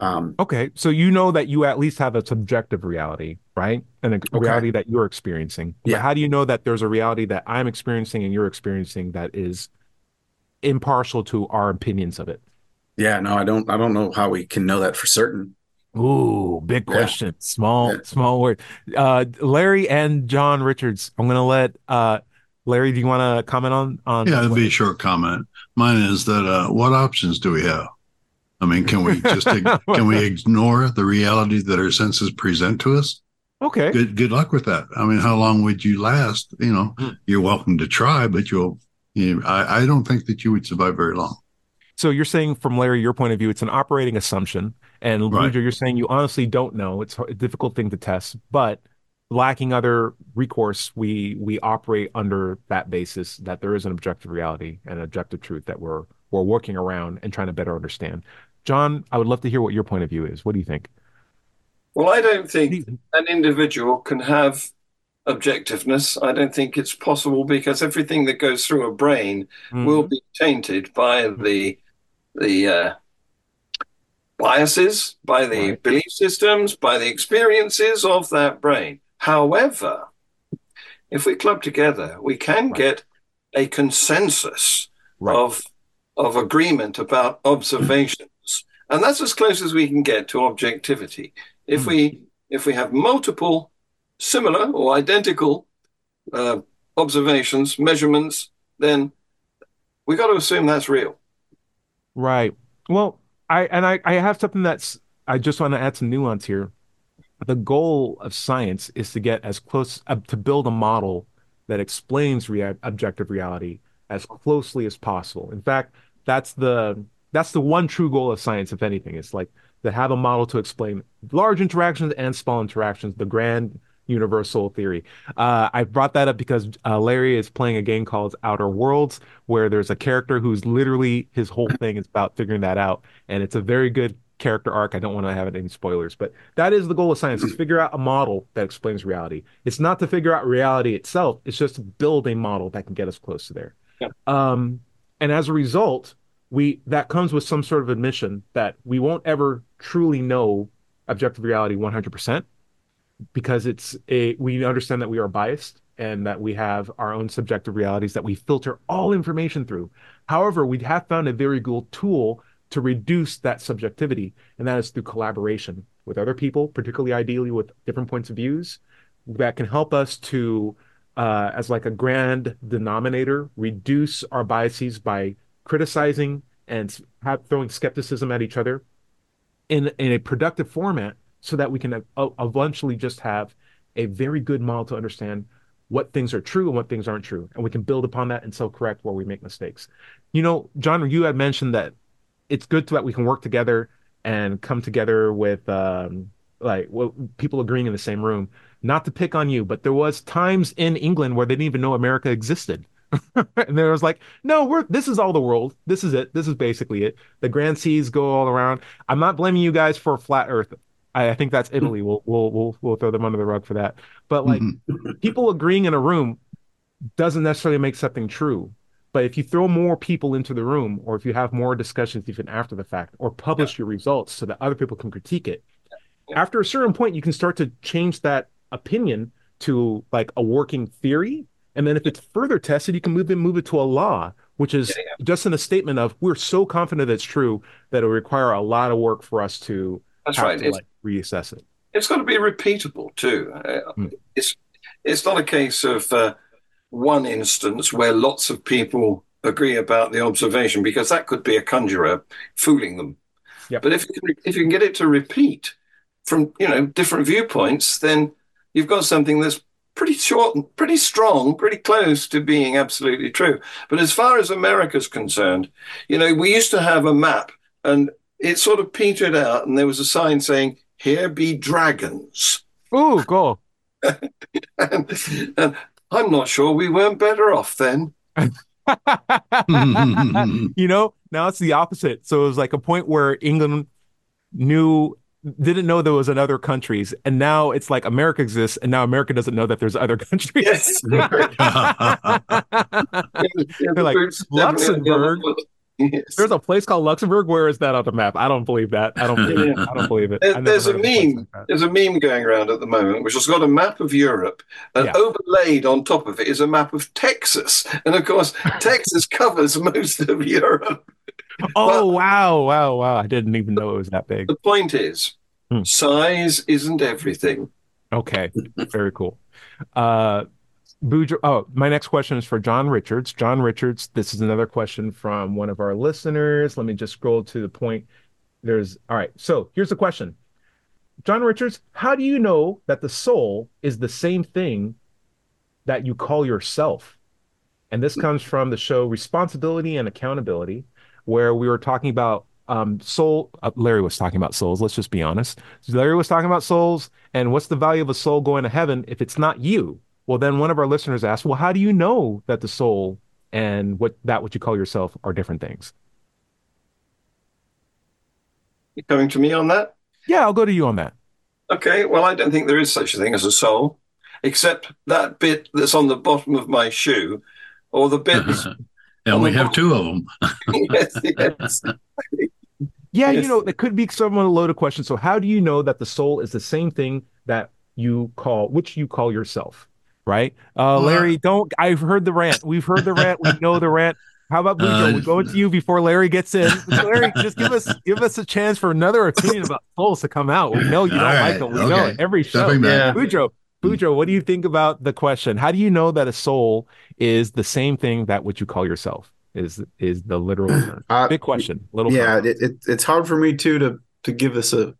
Um, Okay, so you know that you at least have a subjective reality, right? And a Okay. reality that you're experiencing. But Yeah. how do you know that there's a reality that I'm experiencing and you're experiencing that is impartial to our opinions of it? yeah, no, I don't. I don't know how we can know that for certain. Ooh, big Yeah. question. Small, Yeah. small word. Uh, Larry and John Richards. I'm gonna let uh, Larry. Do you want to comment on on? Yeah, it'd be a short comment. Mine is that uh, what options do we have? I mean, can we just can we ignore the reality that our senses present to us? okay. Good good luck with that. I mean, how long would you last? You know, Hmm. you're welcome to try, but you'll. You I, I don't think that you would survive very long. So you're saying, from Larry, your point of view, it's an operating assumption, and Right. You're saying you honestly don't know. It's a difficult thing to test, but lacking other recourse, we we operate under that basis that there is an objective reality and an objective truth that we're we're working around and trying to better understand. John, I would love to hear what your point of view is. What do you think? well, I don't think an individual can have objectiveness. I don't think it's possible because everything that goes through a brain will be tainted by the the uh, biases, by the Right. belief systems, by the experiences of that brain. However, if we club together, we can Right. get a consensus Right. of of agreement about observations, and that's as close as we can get to objectivity. If Hmm. we if we have multiple similar or identical uh, observations, measurements, then we got to assume that's real. Right. Well, I and I, I have something that's I just want to add some nuance here. The goal of science is to get as close uh, to build a model that explains rea objective reality as closely as possible. In fact, that's the that's the one true goal of science, if anything. It's like to have a model to explain large interactions and small interactions, the grand universal theory. Uh, I brought that up because uh, Larry is playing a game called Outer Worlds, where there's a character who's literally his whole thing is about figuring that out, and it's a very good character arc. I don't want to have any spoilers, but that is the goal of science: is figure out a model that explains reality. It's not to figure out reality itself; it's just to build a model that can get us close to there. Yeah. Um, and as a result, we that comes with some sort of admission that we won't ever truly know objective reality 100% because it's a we understand that we are biased and that we have our own subjective realities that we filter all information through. However, we have found a very good tool to reduce that subjectivity, and that is through collaboration with other people, particularly ideally with different points of views, that can help us to, uh, as like a grand denominator, reduce our biases by criticizing and have, throwing skepticism at each other in in a productive format so that we can eventually just have a very good model to understand what things are true and what things aren't true. And we can build upon that and self correct where we make mistakes. You know john you had mentioned that it's good that we can work together and come together with um like well, people agreeing in the same room. Not to pick on you but there was times in england where they didn't even know america existed and there was like, no, we're this is all the world. This is it. This is basically it. The grand seas go all around. I'm not blaming you guys for flat Earth. I, I think that's Italy. We'll we'll we'll we'll throw them under the rug for that. But like Mhm. people agreeing in a room doesn't necessarily make something true. But if you throw more people into the room, or if you have more discussions even after the fact, or publish your results so that other people can critique it, Yeah. after a certain point, you can start to change that opinion to like a working theory. And then if it's further tested, you can move it, move it to a law, which is Yeah, just in a statement of we're so confident it's true that it will require a lot of work for us to That's right. to It's, like reassess it. it's got to be repeatable too. Uh, Hmm. It's it's not a case of uh, one instance where lots of people agree about the observation because that could be a conjurer fooling them. Yep. But if you can, if you can get it to repeat from you know different viewpoints, then you've got something that's pretty short, and pretty strong, pretty close to being absolutely true. But as far as America's concerned, you know, we used to have a map and it sort of petered out, and there was a sign saying, Here be dragons. Oh, cool. and, and I'm not sure we weren't better off then. you know, now it's the opposite. So it was like a point where England knew didn't know there was in other countries, and now it's like America exists, and now America doesn't know that there's other countries. Yes. They're like, Luxembourg? Yes. There's a place called Luxembourg. Where is that on the map? I don't believe that. I don't believe it. I don't believe it. There- there's a heard of meme. like. There's a meme going around at the moment which has got a map of Europe, and Yeah. overlaid on top of it is a map of Texas. And of course, Texas covers most of Europe. Oh wow, wow, wow! I didn't even know it was that big. The point is, Hmm. size isn't everything. Okay, very cool. Uh, Boudreaux, oh, my next question is for John Richards. John Richards, this is another question from one of our listeners. Let me just scroll to the point. There's all right. So here's the question, John Richards. How do you know that the soul is the same thing that you call yourself? And this comes from the show Responsibility and Accountability, where we were talking about um, soul. Uh, Larry was talking about souls. Let's just be honest. Larry was talking about souls and what's the value of a soul going to heaven if it's not you? Well, then one of our listeners asked, well, how do you know that the soul and what that what you call yourself are different things? You coming to me on that? Yeah, I'll go to you on that. Okay, well, I don't think there is such a thing as a soul, except that bit that's on the bottom of my shoe, or the bit. that's- and we have two of them. yes, yes. Yeah, you know, that could be someone a loaded question. So how do you know that the soul is the same thing that you call which you call yourself? Right? Uh Larry, don't I've heard the rant. We've heard the rant. We know the rant. How about Bujo? Uh, we go to you before Larry gets in. Larry, just give us give us a chance for another opinion about souls to come out. We know you don't All like right, them. We know it every show. Stepping back. Yeah. Bujo, Bujo, what do you think about the question? How do you know that a soul is the same thing that what you call yourself? Is is the literal term? Uh, Big question. Little yeah, it, it, it's hard for me too to to give this a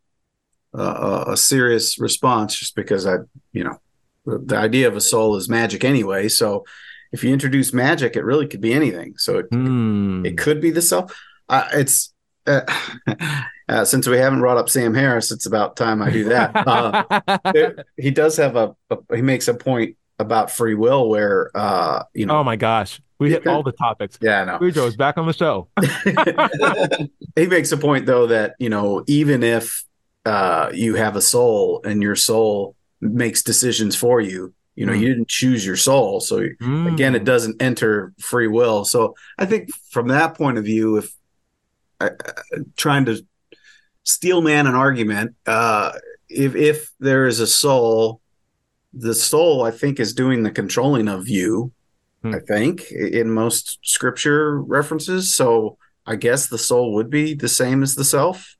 a, a serious response, just because I, you know, the, the idea of a soul is magic anyway. So if you introduce magic, it really could be anything. So it, Hmm. it could be the self. Uh, it's uh, uh, since we haven't brought up Sam Harris, it's about time I do that. Uh, he does have a, a he makes a point about free will where uh you know oh my gosh, we hit all the topics. yeah no Bujo is back on the show. he makes a point though that you know even if uh you have a soul and your soul makes decisions for you you know Mm. you didn't choose your soul so again it doesn't enter free will so i think from that point of view if uh, trying to steel man an argument uh if if there is a soul the soul i think is doing the controlling of you Hmm. i think in most scripture references so i guess the soul would be the same as the self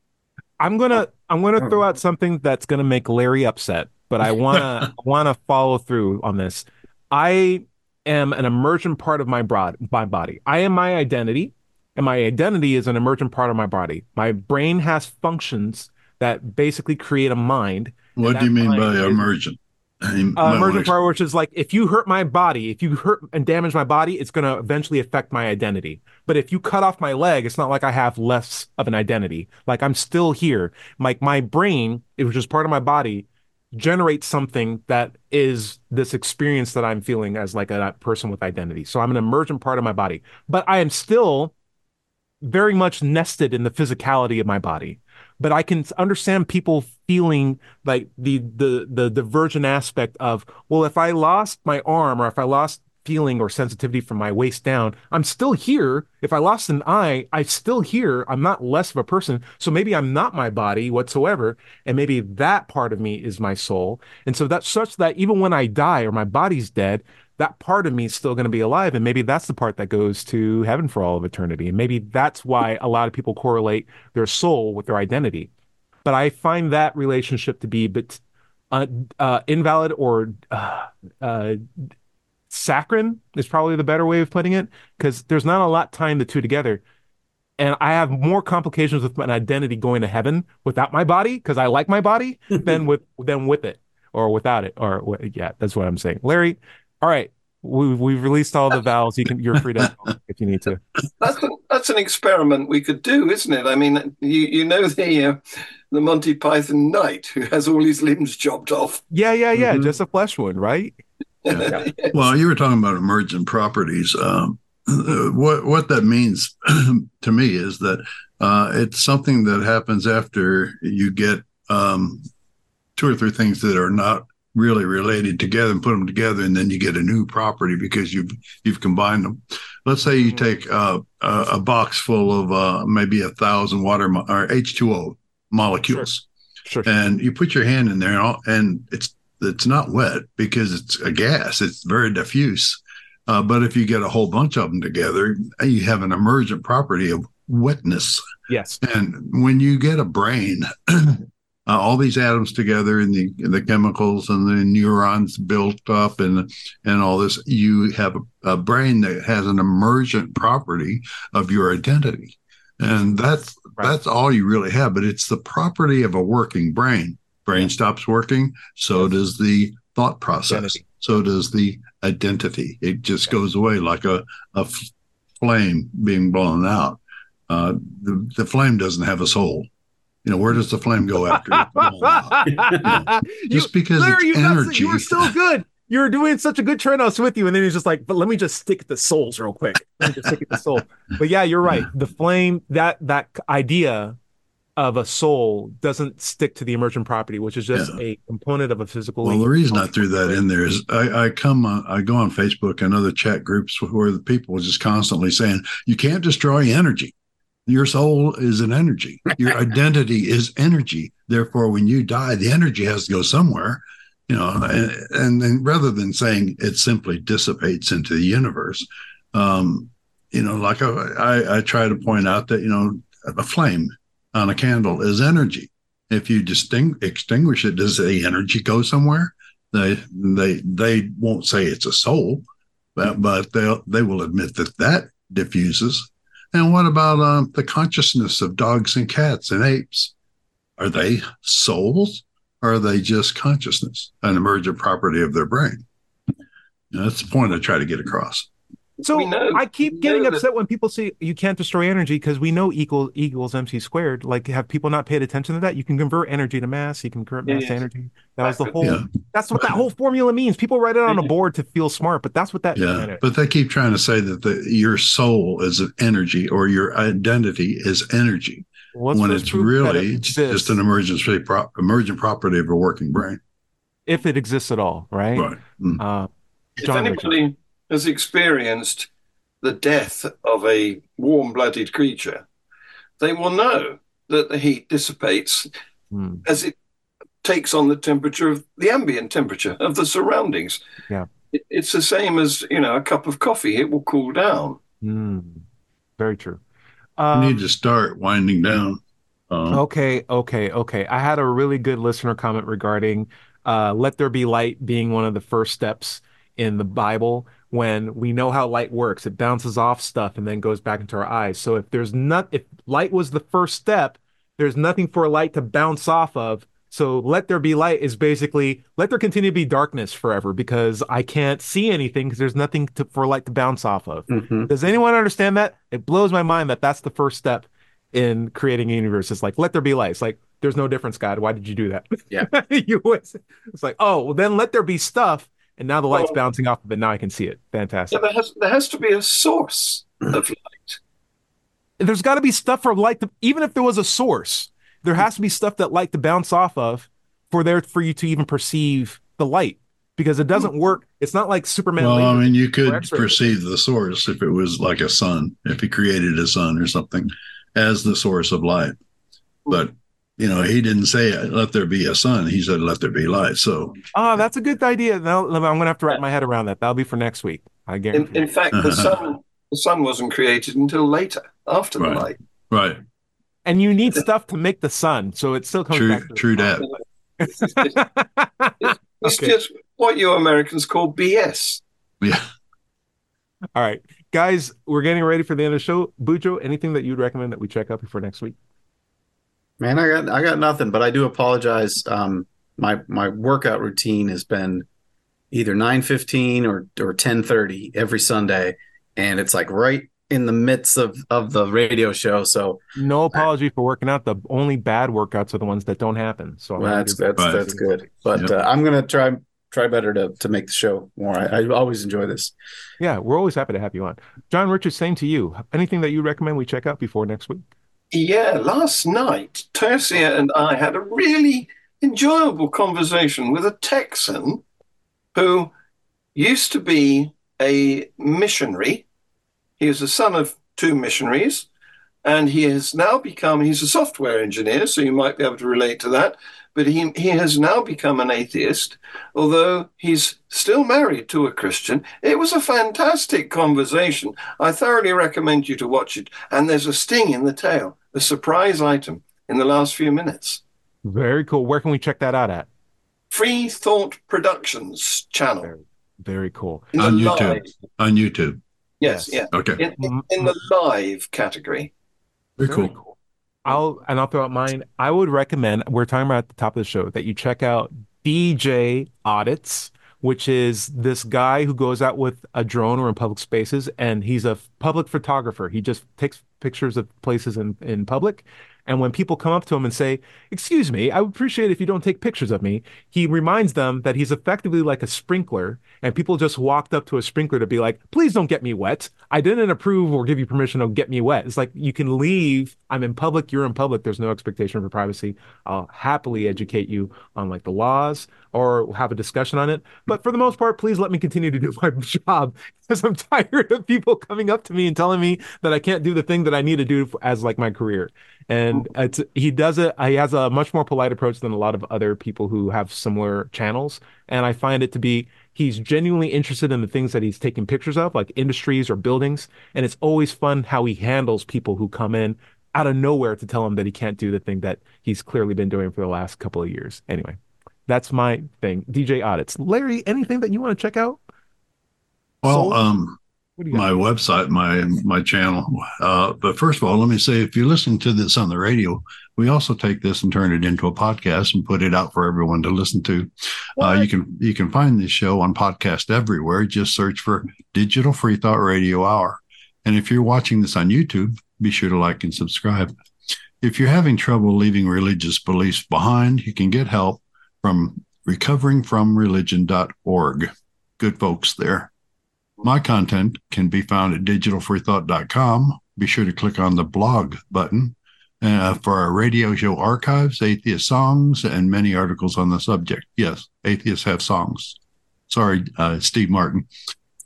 I'm gonna I'm gonna Oh. throw out something that's gonna make Larry upset, but I wanna wanna follow through on this. I am an emergent part of my broad my body. I am my identity, and my identity is an emergent part of my body. My brain has functions that basically create a mind. What do you mean by is- emergent? Uh, emergent part, which is like if you hurt my body, if you hurt and damage my body, it's going to eventually affect my identity. But if you cut off my leg, it's not like I have less of an identity. Like I'm still here. Like my brain, which is part of my body, generates something that is this experience that I'm feeling as like a person with identity. So I'm an emergent part of my body, but I am still very much nested in the physicality of my body. But I can understand people feeling like the the the divergent aspect of, well, if I lost my arm or if I lost feeling or sensitivity from my waist down, I'm still here. If I lost an eye, I'm still here. I'm not less of a person. So maybe I'm not my body whatsoever. And maybe that part of me is my soul. And so that's such that even when I die or my body's dead, that part of me is still going to be alive. And maybe that's the part that goes to heaven for all of eternity. And maybe that's why a lot of people correlate their soul with their identity. But I find that relationship to be but uh, uh, invalid or uh, uh saccharine is probably the better way of putting it because there's not a lot tying the two together. And I have more complications with my identity going to heaven without my body because I like my body than with than with it or without it or yeah, that's what I'm saying. Larry, all right, we, we've released all the vowels. You can you're free to if you need to. That's an, that's an experiment we could do, isn't it? I mean, you you know the uh, the Monty Python knight who has all his limbs chopped off. Yeah, yeah, yeah. Mm-hmm. Just a flesh wound, right? Yeah. Well, you were talking about emergent properties. Um, what what that means to me is that uh, it's something that happens after you get um, two or three things that are not really related together and put them together, and then you get a new property because you've you've combined them. Let's say you mm-hmm. take uh, a, a, box full of uh, maybe a thousand water mo- or H two O molecules, sure. Sure. and you put your hand in there, and, all, and it's it's not wet because it's a gas. It's very diffuse. Uh, but if you get a whole bunch of them together, you have an emergent property of wetness. Yes. And when you get a brain, uh, all these atoms together and the the chemicals and the neurons built up and and all this, you have a, a brain that has an emergent property of your identity, and that's right. that's all you really have. But it's the property of a working brain brain stops working, so does the thought process. Identity. So does the identity. It just goes away like a, a flame being blown out. Uh, the, the flame doesn't have a soul. You know, where does the flame go after you know, just because Larry, it's energy. You were so good. You were doing such a good turn. I was with you, and then he's just like, "But let me just stick the souls real quick. Let me just stick the soul." But yeah, you're right. The flame that that idea of a soul doesn't stick to the emergent property, which is just yeah. a component of a physical. Well, the reason I threw that in there is I, I come, on, I go on Facebook and other chat groups where the people are just constantly saying you can't destroy energy. Your soul is an energy. Your identity is energy. Therefore, when you die, the energy has to go somewhere. You know, and, and then rather than saying it simply dissipates into the universe, um, you know, like I, I, I try to point out that you know a flame on a candle is energy. If you distinct, extinguish it, does the energy go somewhere? They they they won't say it's a soul, but but they they will admit that that diffuses. And what about uh, the consciousness of dogs and cats and apes? Are they souls? Or are they just consciousness, an emergent property of their brain? that's the point I try to get across. So know, I keep getting upset that... when people say you can't destroy energy because we know equal equals mc squared. Like, have people not paid attention to that? You can convert energy to mass. You can convert mass to energy. That was the whole. Yeah. That's what that whole formula means. People write it on a board to feel smart, but that's what that. Yeah, but they keep trying to say that the, your soul is an energy or your identity is energy well, when it's really it just an emergent pro- emergent property of a working brain. If it exists at all, right? Right. Mm. Uh, if anybody has experienced the death of a warm blooded creature, they will know that the heat dissipates mm. as it takes on the temperature of the ambient temperature of the surroundings. Yeah. It, it's the same as, you know, a cup of coffee, it will cool down. Mm. Very true. Um, need to start winding down. Um, okay, okay, okay. I had a really good listener comment regarding uh, let there be light being one of the first steps in the Bible when we know how light works. It bounces off stuff and then goes back into our eyes. So if there's not if light was the first step, there's nothing for light to bounce off of. So let there be light is basically let there continue to be darkness forever because I can't see anything because there's nothing to, for light to bounce off of. Mm-hmm. Does anyone understand that? It blows my mind that that's the first step in creating a universe. It's like let there be light. It's like there's no difference, God. Why did you do that? Yeah. you was, it's like, oh, well, then let there be stuff, and now the light's Well- bouncing off of it. Now I can see it. Yeah, Fantastic. there has there has to be a source of light. There's got to be stuff for light to, even if there was a source, there has to be stuff that light to bounce off of for there for you to even perceive the light because it doesn't hmm. work. It's not like Superman. Well, I mean, you could X-ray. perceive the source if it was like a sun, if he created a sun or something as the source of light. But, you know, he didn't say, let there be a sun. He said, let there be light. So, Oh, that's a good idea. Now I'm going to have to wrap my head around that. That'll be for next week. I In, guarantee. in fact, the sun the sun wasn't created until later, after the light. right. and you need stuff to make the sun, so it still comes True, back to the true sun. that. It's Okay. just what you Americans call BS. Yeah. All right, guys, we're getting ready for the end of the show. Bujo, anything that you'd recommend that we check out before next week? Man, I got I got nothing, but I do apologize. Um, my my workout routine has been either nine fifteen or or ten thirty every Sunday, and it's like right in the midst of of the radio show. So No apology for working out. The only bad workouts are the ones that don't happen. So well, that's that's Right. that's good. But Yep. uh, I'm gonna try try better to to make the show more. I, I always enjoy this. Yeah, we're always happy to have you on. John Richards, same to you. Anything that you recommend we check out before next week? Yeah, last night, Tercia and I had a really enjoyable conversation with a Texan who used to be a missionary. He is the son of two missionaries, and he has now become, he's a software engineer, so you might be able to relate to that. But he, he has now become an atheist, although he's still married to a Christian. It was a fantastic conversation. I thoroughly recommend you to watch it. And there's a sting in the tail, a surprise item in the last few minutes. Very cool. Where can we check that out at? Free Thought Productions channel. Very, very cool. In On YouTube. live, On YouTube. yes, Yes. yeah. Okay. In, in, in the live category. Very cool. I'll and I'll throw out mine. I would recommend. We're talking about at the top of the show that you check out DJ Audits, which is this guy who goes out with a drone or in public spaces, and he's a public photographer. He just takes pictures of places in in public. And when people come up to him and say, "Excuse me, I would appreciate if you don't take pictures of me," he reminds them that he's effectively like a sprinkler, and people just walked up to a sprinkler to be like, "Please don't get me wet. I didn't approve or give you permission to get me wet." It's like you can leave. I'm in public. You're in public. There's no expectation for privacy. I'll happily educate you on like the laws or have a discussion on it. But for the most part, please let me continue to do my job because I'm tired of people coming up to me and telling me that I can't do the thing that I need to do as like my career. And it's he does it. He has a much more polite approach than a lot of other people who have similar channels. And I find it to be he's genuinely interested in the things that he's taking pictures of, like industries or buildings. And it's always fun how he handles people who come in out of nowhere to tell him that he can't do the thing that he's clearly been doing for the last couple of years. Anyway, that's my thing. DJ audits. Larry, anything that you want to check out? Well, um, What do you got? my website, my my channel. Uh, but first of all, let me say, if you're listening to this on the radio, we also take this and turn it into a podcast and put it out for everyone to listen to. Uh, you can you can find this show on podcast everywhere. Just search for Digital Free Thought Radio Hour. And if you're watching this on YouTube, be sure to like and subscribe. If you're having trouble leaving religious beliefs behind, you can get help from recoveringfromreligion.org. Good folks there. My content can be found at digitalfreethought.com. Be sure to click on the blog button uh, for our radio show archives, atheist songs, and many articles on the subject. Yes, atheists have songs. Sorry, uh, Steve Martin.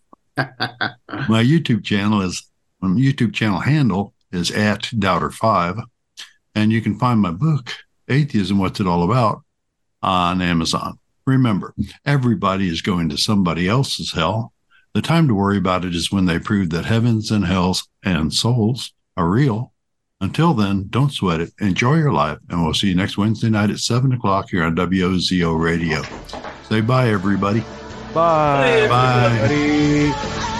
My YouTube channel is my YouTube channel handle is at Doubter5. And you can find my book, Atheism What's It All About, on Amazon. Remember, everybody is going to somebody else's hell. The time to worry about it is when they prove that heavens and hells and souls are real. Until then, don't sweat it. Enjoy your life. And we'll see you next Wednesday night at 7 o'clock here on WOZO Radio. Say bye, everybody. Bye. Bye. everybody.